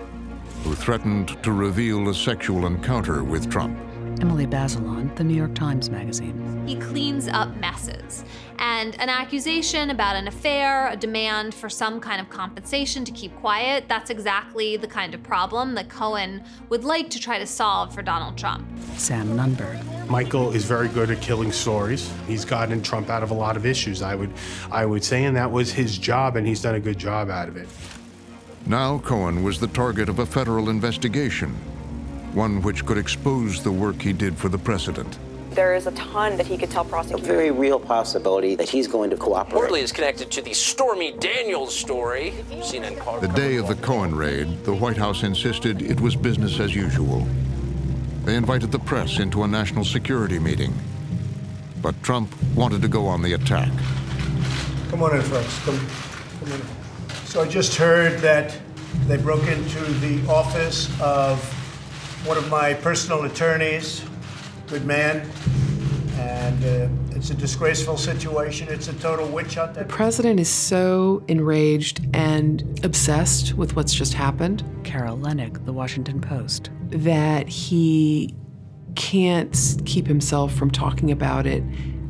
who threatened to reveal a sexual encounter with Trump. Emily Bazelon, The New York Times Magazine. He cleans up messes. And an accusation about an affair, a demand for some kind of compensation to keep quiet, that's exactly the kind of problem that Cohen would like to try to solve for Donald Trump. Sam Nunberg. Michael is very good at killing stories. He's gotten Trump out of a lot of issues, I would, I would say, and that was his job, and he's done a good job out of it. Now Cohen was the target of a federal investigation, one which could expose the work he did for the president. There is a ton that he could tell prosecutors. A very real possibility that he's going to cooperate. Reportedly is connected to the Stormy Daniels story. CNN The day of the Cohen raid, the White House insisted it was business as usual. They invited the press into a national security meeting. But Trump wanted to go on the attack. Come on in, folks. Come, come in. So I just heard that they broke into the office of one of my personal attorneys, good man, and uh, it's a disgraceful situation. It's a total witch hunt. The president is so enraged and obsessed with what's just happened. Carol Leonnig, The Washington Post. That he can't keep himself from talking about it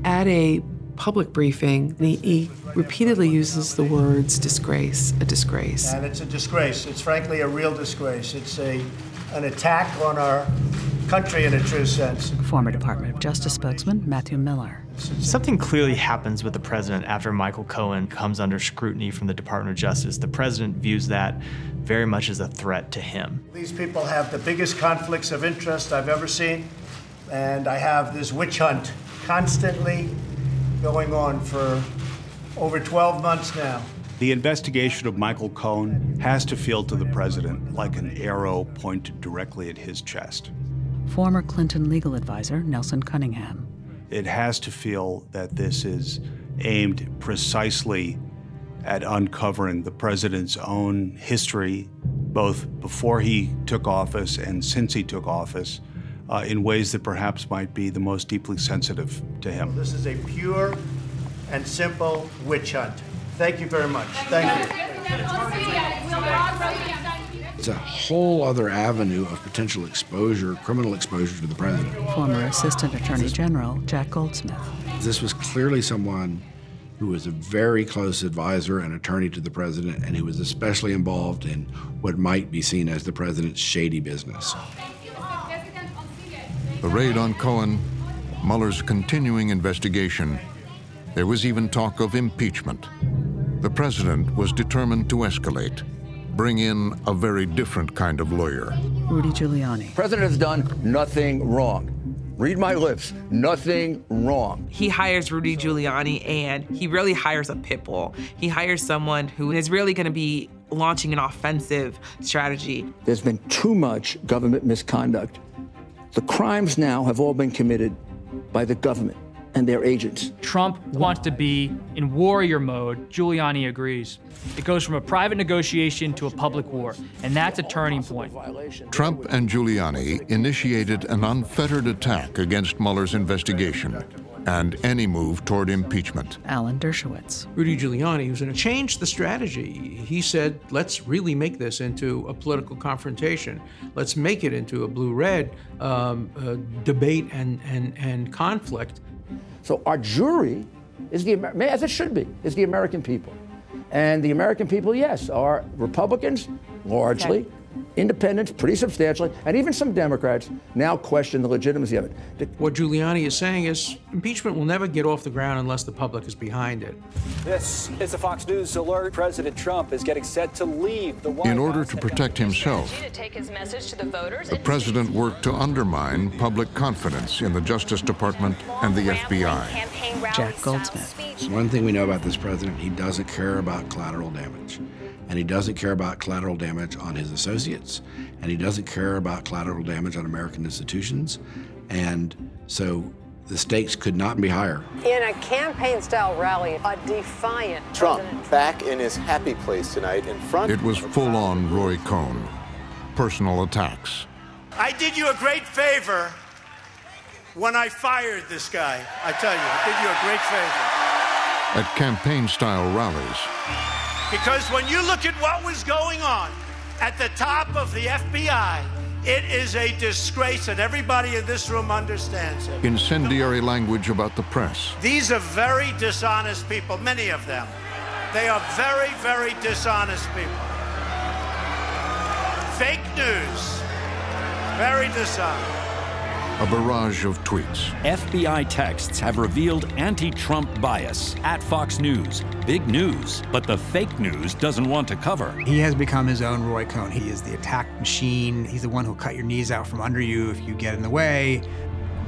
at a public briefing. He, he repeatedly uses the words disgrace, a disgrace. And it's a disgrace. It's frankly a real disgrace. It's a an attack on our country in a true sense. Former Department of Justice spokesman Matthew Miller. Something clearly happens with the president after Michael Cohen comes under scrutiny from the Department of Justice. The president views that very much as a threat to him. These people have the biggest conflicts of interest I've ever seen, and I have this witch hunt constantly going on for over 12 months now. The investigation of Michael Cohen has to feel to the president like an arrow pointed directly at his chest. Former Clinton legal advisor Nelson Cunningham. It has to feel that this is aimed precisely at uncovering the president's own history, both before he took office and since he took office, uh, in ways that perhaps might be the most deeply sensitive to him. This is a pure and simple witch hunt. Thank you very much. Thank you. It's a whole other avenue of potential exposure, criminal exposure to the president. Former Assistant Attorney General Jack Goldsmith. This was clearly someone who was a very close advisor and attorney to the president, and who was especially involved in what might be seen as the president's shady business. The raid on Cohen, Mueller's continuing investigation, there was even talk of impeachment. The president was determined to escalate, bring in a very different kind of lawyer. Rudy Giuliani. President has done nothing wrong. Read my lips. Nothing wrong. He hires Rudy Giuliani and he really hires a pit bull. He hires someone who is really going to be launching an offensive strategy. There's been too much government misconduct. The crimes now have all been committed by the government. And their agents. Trump wants to be in warrior mode. Giuliani agrees. It goes from a private negotiation to a public war, and that's a turning point. Trump and Giuliani initiated an unfettered attack against Mueller's investigation and any move toward impeachment. Alan Dershowitz. Rudy Giuliani was going to change the strategy. He said, let's really make this into a political confrontation. Let's make it into a blue red um, uh, debate and, and, and conflict. So our jury is the, as it should be, is the American people. And the American people, yes, are Republicans, largely, okay independents pretty substantially, and even some Democrats now question the legitimacy of it. What Giuliani is saying is impeachment will never get off the ground unless the public is behind it. This is a Fox News alert. President Trump is getting set to leave the White In order to protect himself, the president worked to undermine public confidence in the Justice Department and the FBI. Jack Goldsmith. One thing we know about this president, he doesn't care about collateral damage and he doesn't care about collateral damage on his associates, and he doesn't care about collateral damage on American institutions. And so the stakes could not be higher. In a campaign style rally, a defiant Trump, Trump back in his happy place tonight in front. It was full on Roy Cohn. Personal attacks. I did you a great favor when I fired this guy. I tell you, I did you a great favor. At campaign style rallies, because when you look at what was going on at the top of the FBI, it is a disgrace, and everybody in this room understands it. Incendiary language about the press. These are very dishonest people, many of them. They are very, very dishonest people. Fake news. Very dishonest a barrage of tweets. FBI texts have revealed anti Trump bias at Fox News. Big news, but the fake news doesn't want to cover. He has become his own Roy Cohn. He is the attack machine. He's the one who'll cut your knees out from under you if you get in the way.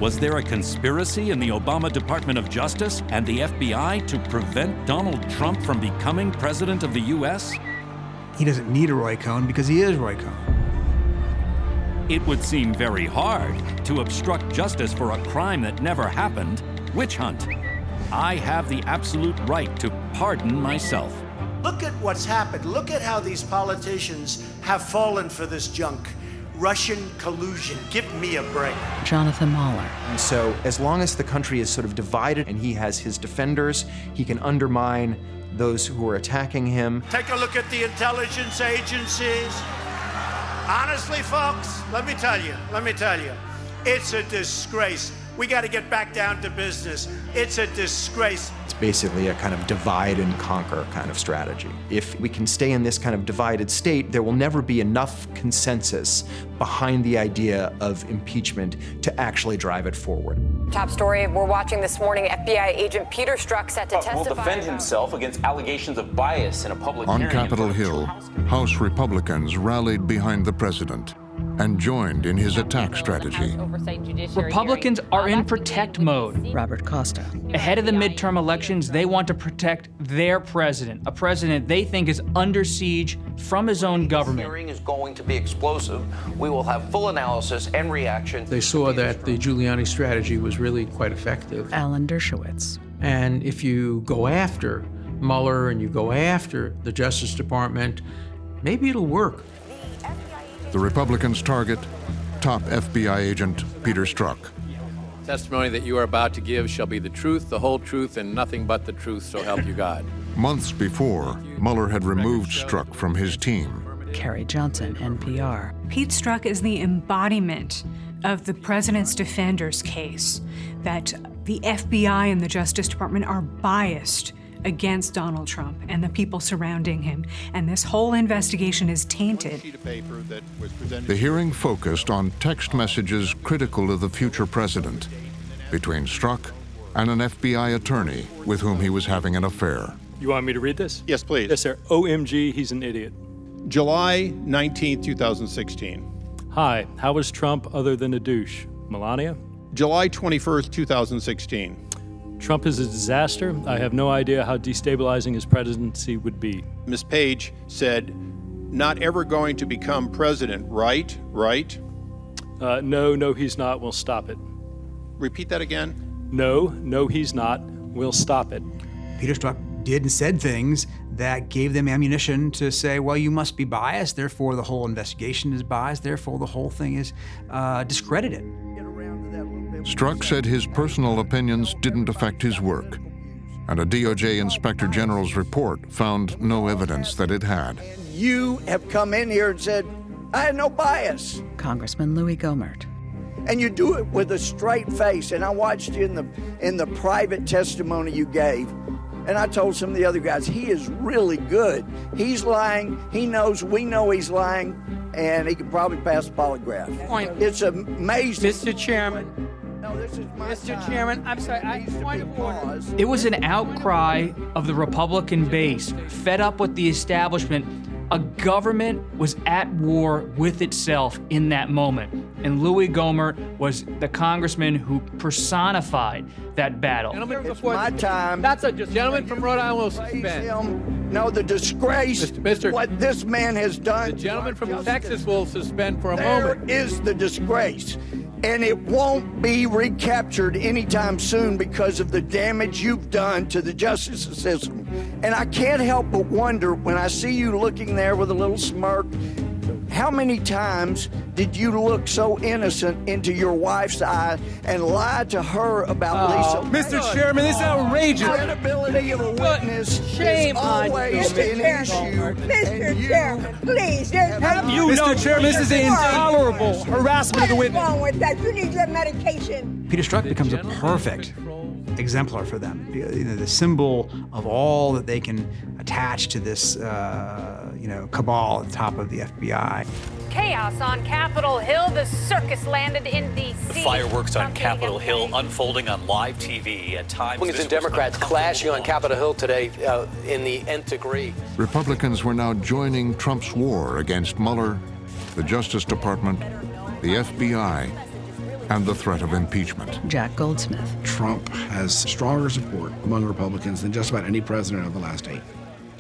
Was there a conspiracy in the Obama Department of Justice and the FBI to prevent Donald Trump from becoming president of the U.S.? He doesn't need a Roy Cohn because he is Roy Cohn. It would seem very hard to obstruct justice for a crime that never happened witch hunt. I have the absolute right to pardon myself. Look at what's happened. Look at how these politicians have fallen for this junk. Russian collusion. Give me a break. Jonathan Mahler. And so, as long as the country is sort of divided and he has his defenders, he can undermine those who are attacking him. Take a look at the intelligence agencies. Honestly, folks, let me tell you, let me tell you, it's a disgrace. We got to get back down to business. It's a disgrace. It's basically a kind of divide and conquer kind of strategy. If we can stay in this kind of divided state, there will never be enough consensus behind the idea of impeachment to actually drive it forward. Top story we're watching this morning FBI agent Peter Strzok set to testify. will defend himself against allegations of bias in a public On Capitol Hill, House Republicans rallied behind the president and joined in his attack strategy. Republicans are in protect mode. Robert Costa. Ahead of the midterm elections, they want to protect their president, a president they think is under siege from his own government. The hearing is going to be explosive. We will have full analysis and reaction. They saw that the Giuliani strategy was really quite effective. Alan Dershowitz. And if you go after Mueller and you go after the Justice Department, maybe it'll work. The Republicans' target, top FBI agent Peter Strzok. Testimony that you are about to give shall be the truth, the whole truth, and nothing but the truth, so help you God. Months before, Mueller had removed Strzok from his team. Carrie Johnson, NPR. Pete Strzok is the embodiment of the president's defender's case that the FBI and the Justice Department are biased against Donald Trump and the people surrounding him, and this whole investigation is tainted. The hearing focused on text messages critical of the future president between Strzok and an FBI attorney with whom he was having an affair. You want me to read this? Yes, please. Yes, sir. OMG, he's an idiot. July 19, 2016. Hi, how was Trump other than a douche? Melania? July 21st, 2016. Trump is a disaster. I have no idea how destabilizing his presidency would be. Ms. Page said, not ever going to become president, right? Right? Uh, no, no, he's not. We'll stop it. Repeat that again. No, no, he's not. We'll stop it. Peter Strzok did and said things that gave them ammunition to say, well, you must be biased, therefore the whole investigation is biased, therefore the whole thing is uh, discredited. Strzok said his personal opinions didn't affect his work, and a DOJ Inspector General's report found no evidence that it had. You have come in here and said, I had no bias. Congressman Louie Gohmert. And you do it with a straight face. And I watched you in the in the private testimony you gave. And I told some of the other guys, he is really good. He's lying. He knows we know he's lying, and he could probably pass the polygraph. Point. It's amazing. Mr. Chairman. No, this is my Mr. time. Chairman, I'm sorry. I point of order. It was an outcry of the Republican base, fed up with the establishment. A government was at war with itself in that moment. And Louie Gohmert was the congressman who personified that battle. Gentlemen, it's my time. That's a gentleman from Rhode Island will suspend. Him. No, the disgrace. Mr. What this man has done. The gentleman from Texas will suspend for a There moment. is the disgrace. And it won't be recaptured anytime soon because of the damage you've done to the justice system. And I can't help but wonder when I see you looking there with a little smirk, how many times did you look so innocent into your wife's eye and lie to her about Oh, Lisa? Mr. Chairman, this is outrageous. Credibility of a witness Shame is always Mr. an Chairman. issue. Mr. and you Chairman, Please, there's Have you Mr. no Chairman, this is intolerable harassment of the witness. What is witness. wrong with that? You need your medication. Peter Strzok becomes a perfect exemplar for them. You know, the symbol of all that they can attach to this, uh, you know, cabal at the top of the FBI. Chaos on Capitol Hill. The circus landed in D.C. The fireworks on Capitol Hill unfolding on live TV at times. Republicans and Democrats clashing on Capitol Hill today uh, in the nth degree. Republicans were now joining Trump's war against Mueller, the Justice Department, the FBI, and the threat of impeachment. Jack Goldsmith. Trump has stronger support among Republicans than just about any president of the last eight.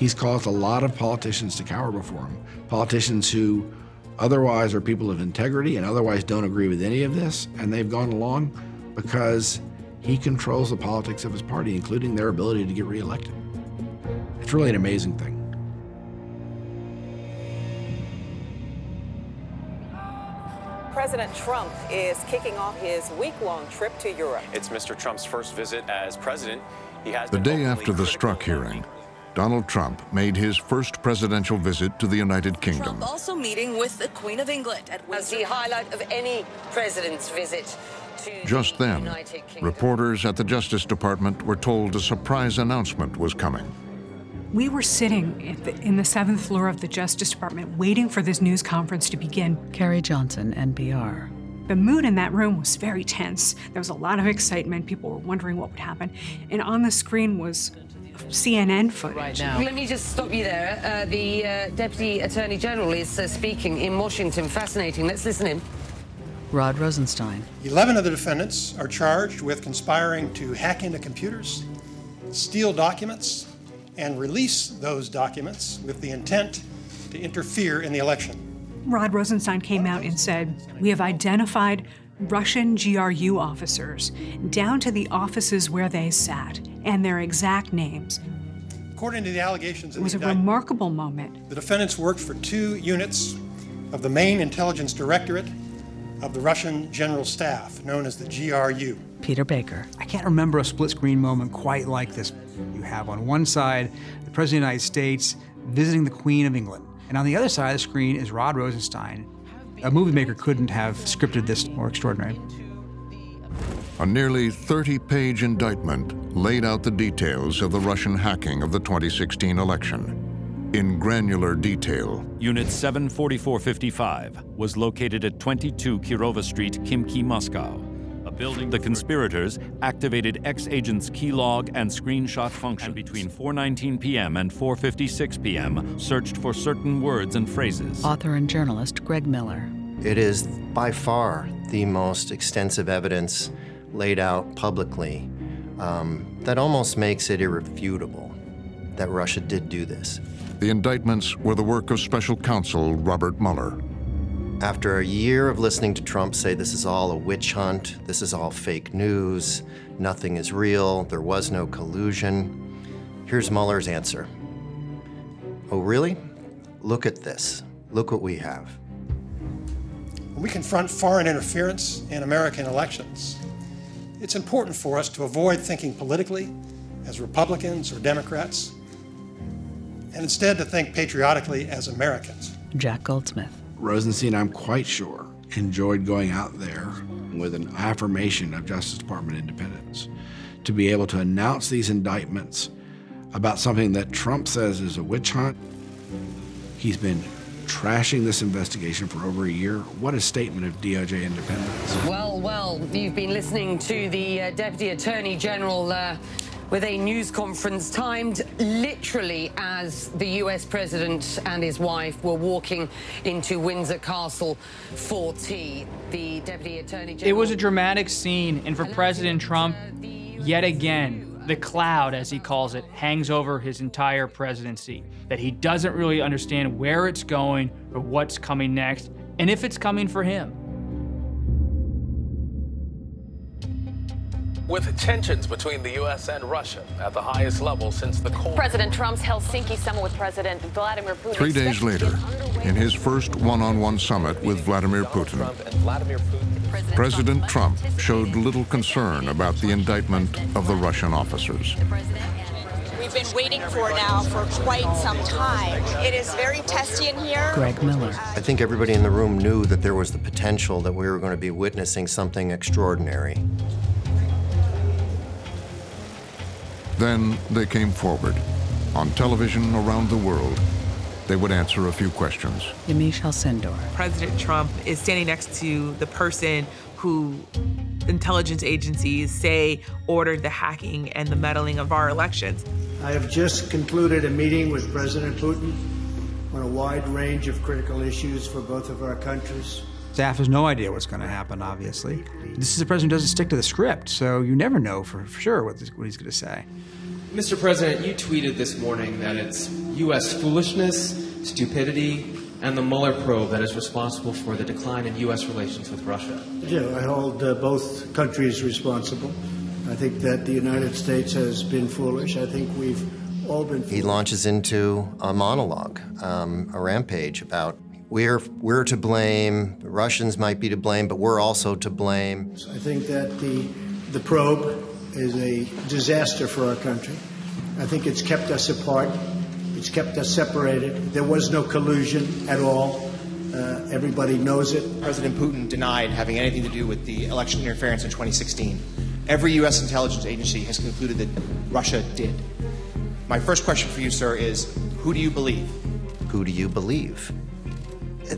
He's caused a lot of politicians to cower before him. Politicians who otherwise are people of integrity and otherwise don't agree with any of this, and they've gone along because he controls the politics of his party, including their ability to get reelected. It's really an amazing thing. President Trump is kicking off his week long trip to Europe. It's Mr. Trump's first visit as president. He has The day after the critical Strzok hearing, Donald Trump made his first presidential visit to the United Kingdom. Trump also meeting with the Queen of England at As the highlight of any president's visit to Just the then, United Kingdom. reporters at the Justice Department were told a surprise announcement was coming. We were sitting at the, in the seventh floor of the Justice Department waiting for this news conference to begin. Carrie Johnson, NPR. The mood in that room was very tense. There was a lot of excitement. People were wondering what would happen. And on the screen was CNN footage. Let me just stop you there. Uh, the uh, Deputy Attorney General is uh, speaking in Washington. Fascinating. Let's listen in. Rod Rosenstein. 11 of the defendants are charged with conspiring to hack into computers, steal documents, and release those documents with the intent to interfere in the election. Rod Rosenstein came out and said, We have identified Russian GRU officers down to the offices where they sat and their exact names. According to the allegations It was a indictment, remarkable moment. the defendants worked for two units of the main intelligence directorate of the Russian General Staff, known as the GRU. Peter Baker. I can't remember a split screen moment quite like this. You have on one side the President of the United States visiting the Queen of England, and on the other side of the screen is Rod Rosenstein. A movie maker couldn't have scripted this more extraordinary. A nearly 30 page indictment laid out the details of the Russian hacking of the 2016 election in granular detail. Unit 74455 was located at 22 Kirova Street, Khimki, Moscow. A building the conspirators activated X-Agent's keylog and screenshot function between 4:19 p.m. and 4:56 p.m. searched for certain words and phrases. Author and journalist Greg Miller. It is by far the most extensive evidence laid out publicly um, that almost makes it irrefutable that Russia did do this. The indictments were the work of special counsel Robert Mueller. After a year of listening to Trump say this is all a witch hunt, this is all fake news, nothing is real, there was no collusion, here's Mueller's answer. Oh, really? Look at this. Look what we have. When we confront foreign interference in American elections, it's important for us to avoid thinking politically as Republicans or Democrats, and instead to think patriotically as Americans. Jack Goldsmith. Rosenstein, I'm quite sure, enjoyed going out there with an affirmation of Justice Department independence to be able to announce these indictments about something that Trump says is a witch hunt. He's been trashing this investigation for over a year. What a statement of DOJ independence. Well, well, you've been listening to the uh, Deputy Attorney General uh, with a news conference timed literally as the US president and his wife were walking into Windsor Castle for tea. The Deputy Attorney General. It was a dramatic scene, and for President Trump, yet again, the cloud, as he calls it, hangs over his entire presidency. That he doesn't really understand where it's going or what's coming next, and if it's coming for him. With tensions between the U.S. and Russia at the highest level since the Cold President Trump's Helsinki summit with President Vladimir Putin. Three days later, in his first one on one summit with Vladimir Putin, President Trump showed little concern about the indictment of the Russian officers. We've been waiting for now for quite some time. It is very testy in here. Greg Miller. I think everybody in the room knew that there was the potential that we were going to be witnessing something extraordinary. Then they came forward. On television around the world, they would answer a few questions. Yamiche Alcindor. President Trump is standing next to the person who intelligence agencies say ordered the hacking and the meddling of our elections. I have just concluded a meeting with President Putin on a wide range of critical issues for both of our countries. Staff has no idea what's going to happen, obviously. This is a president who doesn't stick to the script, so you never know for, for sure what, this, what he's going to say. Mr. President, you tweeted this morning that it's U.S. foolishness, stupidity, and the Mueller probe that is responsible for the decline in U.S. relations with Russia. Yeah, I hold uh, both countries responsible. I think that the United States has been foolish. I think we've all been. He launches into a monologue, um, a rampage about we're we're to blame. The Russians might be to blame, but we're also to blame. I think that the the probe is a disaster for our country. I think it's kept us apart. It's kept us separated. There was no collusion at all. Uh, everybody knows it. President Putin denied having anything to do with the election interference in 2016. Every U.S. intelligence agency has concluded that Russia did. My first question for you, sir, is who do you believe? Who do you believe?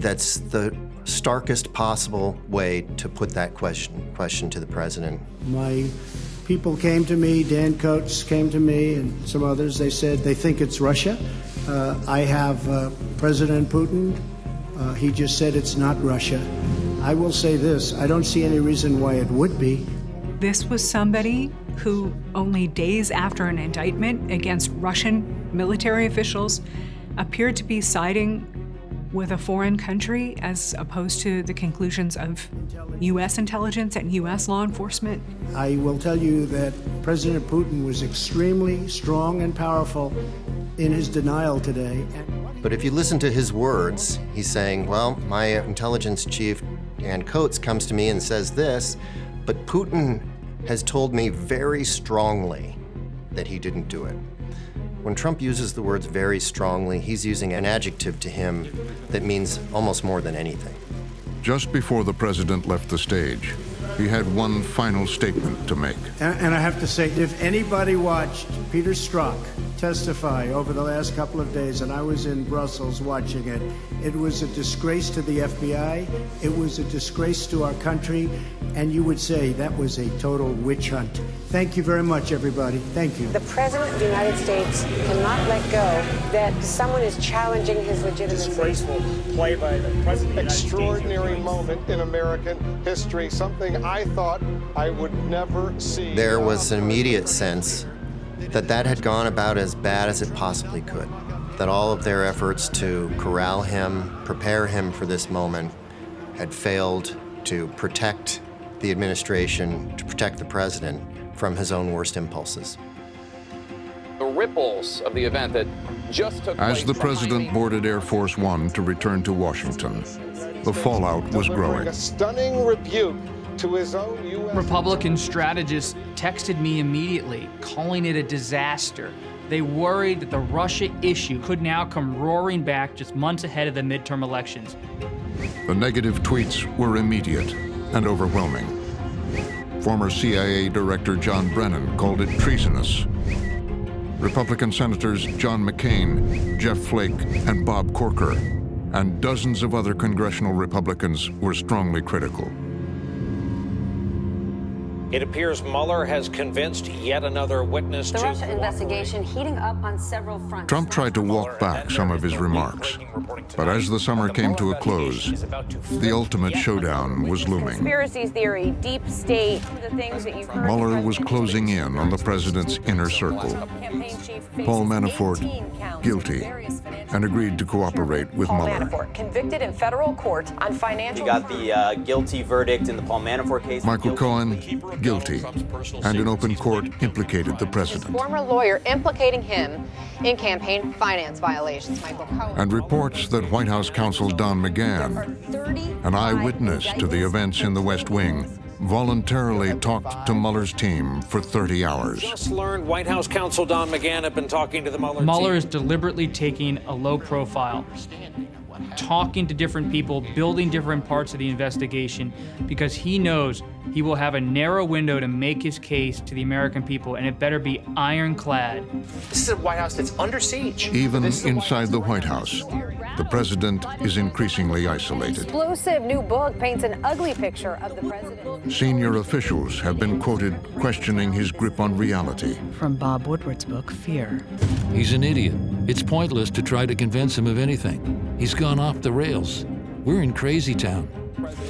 That's the starkest possible way to put that question question to the president. My people came to me, Dan Coats came to me, and some others. They said they think it's Russia. Uh, I have uh, President Putin. Uh, he just said it's not Russia. I will say this I don't see any reason why it would be. This was somebody who, only days after an indictment against Russian military officials, appeared to be siding with a foreign country as opposed to the conclusions of U.S. intelligence and U.S. law enforcement? I will tell you that President Putin was extremely strong and powerful in his denial today. But if you listen to his words, he's saying, well, my intelligence chief, Dan Coats, comes to me and says this, but Putin has told me very strongly that he didn't do it. When Trump uses the words very strongly, he's using an adjective to him that means almost more than anything. Just before the president left the stage, he had one final statement to make. And, and I have to say, if anybody watched Peter Strzok testify over the last couple of days, and I was in Brussels watching it, it was a disgrace to the FBI, it was a disgrace to our country, and you would say that was a total witch hunt. Thank you very much, everybody. Thank you. The President of the United States cannot let go that someone is challenging his legitimacy. Disgraceful play by the President of the Extraordinary moment in American history, something I thought I would never see. There was an immediate sense that that had gone about as bad as it possibly could. That all of their efforts to corral him, prepare him for this moment, had failed to protect the administration, to protect the president from his own worst impulses. The ripples of the event that just took As place the president boarded Air Force One to return to Washington, the fallout was growing. A stunning rebuke to his own U.S. Republican strategists texted me immediately, calling it a disaster. They worried that the Russia issue could now come roaring back just months ahead of the midterm elections. The negative tweets were immediate and overwhelming. Former CIA Director John Brennan called it treasonous. Republican Senators John McCain, Jeff Flake, and Bob Corker, and dozens of other congressional Republicans were strongly critical. It appears Mueller has convinced yet another witness The to Russia investigation heating up on several fronts. Trump tried to walk back some of his remarks, but as the summer came to a close, the ultimate showdown was looming. Conspiracy theory, deep state, the things that you've heard. Mueller was closing in on the president's inner circle. Paul Manafort, guilty, and agreed to cooperate with Paul Mueller. Manafort, convicted in federal court on financial. You got the uh, guilty verdict in the Paul Manafort case. Michael Cohen, guilty, and in open court implicated the president. Former lawyer implicating him in campaign finance violations. Michael Cohen. And reports that White House counsel Don McGahn, an eyewitness to the events in the West Wing, voluntarily talked to Mueller's team for 30 hours. Just learned White House counsel Don McGahn had been talking to the Mueller Mueller team. is deliberately taking a low profile, talking to different people, building different parts of the investigation, because he knows he will have a narrow window to make his case to the American people, and it better be ironclad. This is a White House that's under siege. Even inside the White House, the president is increasingly isolated. Explosive new book paints an ugly picture of the president. Senior officials have been quoted questioning his grip on reality. From Bob Woodward's book, Fear. He's an idiot. It's pointless to try to convince him of anything. He's gone off the rails. We're in crazy town.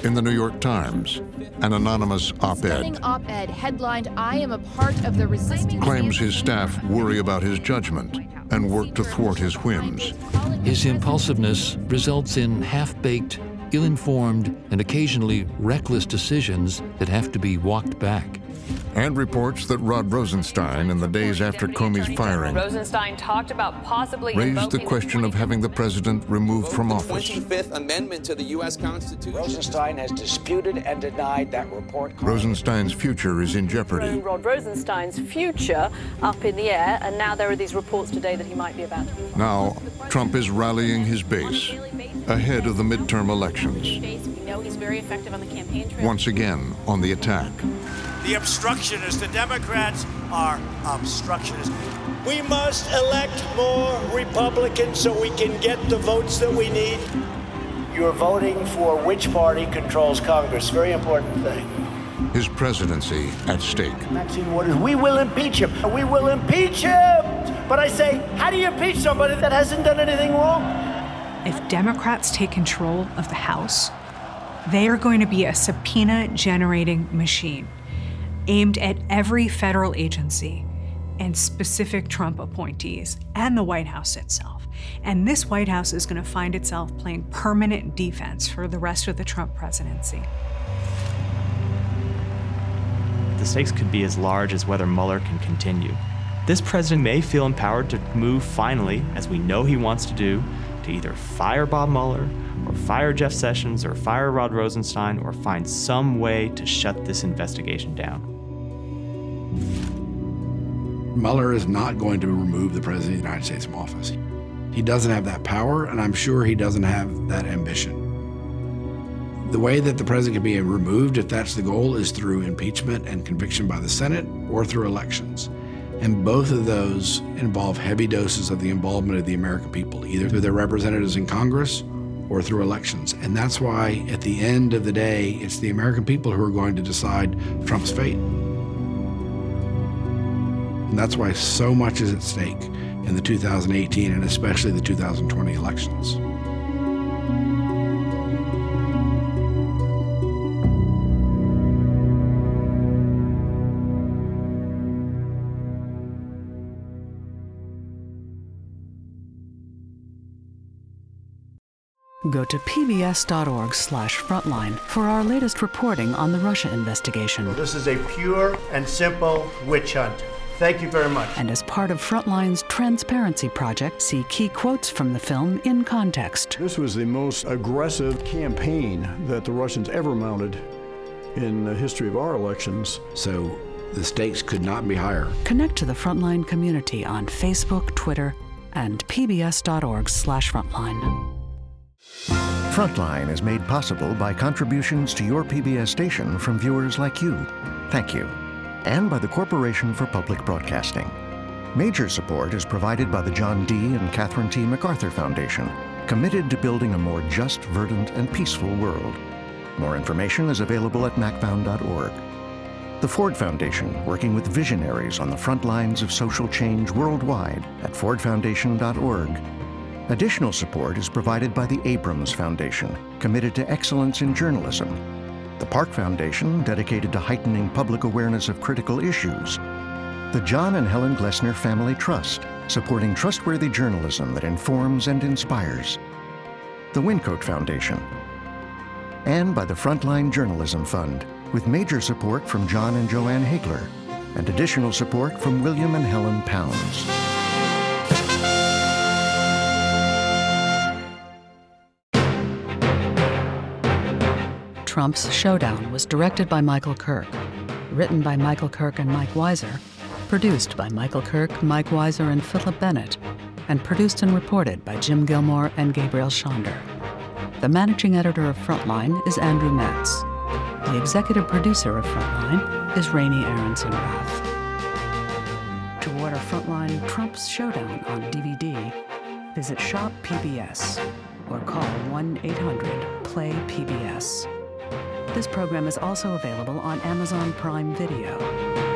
In the New York Times, an anonymous op-ed op-ed headlined, I am a part of the resistance. claims his staff worry about his judgment and work to thwart his whims. His impulsiveness results in half baked, ill informed, and occasionally reckless decisions that have to be walked back. And reports that Rod Rosenstein, in the days after Comey's firing, Rosenstein talked about possibly raised the question of having the president removed from office. 25th Amendment to the U.S. Constitution. Rosenstein has disputed and denied that report. Rosenstein's future is in jeopardy. Rod Rosenstein's future up in the air, and now there are these reports today that he might be about to. Now, Trump is rallying his base ahead of the midterm elections, We know he's very effective on the campaign trail. once again on the attack. The obstructionists, the Democrats are obstructionists. We must elect more Republicans so we can get the votes that we need. You're voting for which party controls Congress. Very important thing. His presidency at stake. Maxine Waters, we will impeach him. We will impeach him. But I say, how do you impeach somebody that hasn't done anything wrong? If Democrats take control of the House, they are going to be a subpoena generating machine aimed at every federal agency and specific Trump appointees and the White House itself. And this White House is going to find itself playing permanent defense for the rest of the Trump presidency. The stakes could be as large as whether Mueller can continue. This president may feel empowered to move finally, as we know he wants to do, to either fire Bob Mueller, or fire Jeff Sessions, or fire Rod Rosenstein, or find some way to shut this investigation down. Mueller is not going to remove the President of the United States from office. He doesn't have that power, and I'm sure he doesn't have that ambition. The way that the president can be removed, if that's the goal, is through impeachment and conviction by the Senate or through elections. And both of those involve heavy doses of the involvement of the American people, either through their representatives in Congress or through elections. And that's why, at the end of the day, it's the American people who are going to decide Trump's fate. And that's why so much is at stake in the 2018 and especially the 2020 elections. Go to pbs.org slash frontline for our latest reporting on the Russia investigation. This is a pure and simple witch hunt. Thank you very much. And as part of Frontline's Transparency Project, see key quotes from the film in context. This was the most aggressive campaign that the Russians ever mounted in the history of our elections. So the stakes could not be higher. Connect to the Frontline community on Facebook, Twitter, and pbs.org/frontline. Frontline is made possible by contributions to your PBS station from viewers like you. Thank you. And by the Corporation for Public Broadcasting. Major support is provided by the John D. and Catherine T. MacArthur Foundation, committed to building a more just, verdant, and peaceful world. More information is available at macfound.org. The Ford Foundation, working with visionaries on the front lines of social change worldwide at fordfoundation.org. Additional support is provided by the Abrams Foundation, committed to excellence in journalism. The Park Foundation, dedicated to heightening public awareness of critical issues. The John and Helen Glessner Family Trust, supporting trustworthy journalism that informs and inspires. The Wyncote Foundation. And by the Frontline Journalism Fund, with major support from Jon and Jo Ann Hagler, and additional support from William and Helen Pounds. Trump's Showdown was directed by Michael Kirk, written by Michael Kirk and Mike Wiser, produced by Michael Kirk, Mike Wiser, and Philip Bennett, and produced and reported by Jim Gilmore and Gabrielle Schonder. The managing editor of Frontline is Andrew Metz. The executive producer of Frontline is Raney Aronson Rath. To order Frontline Trump's Showdown on DVD, visit Shop PBS or call 1 800 PLAY PBS. This program is also available on Amazon Prime Video.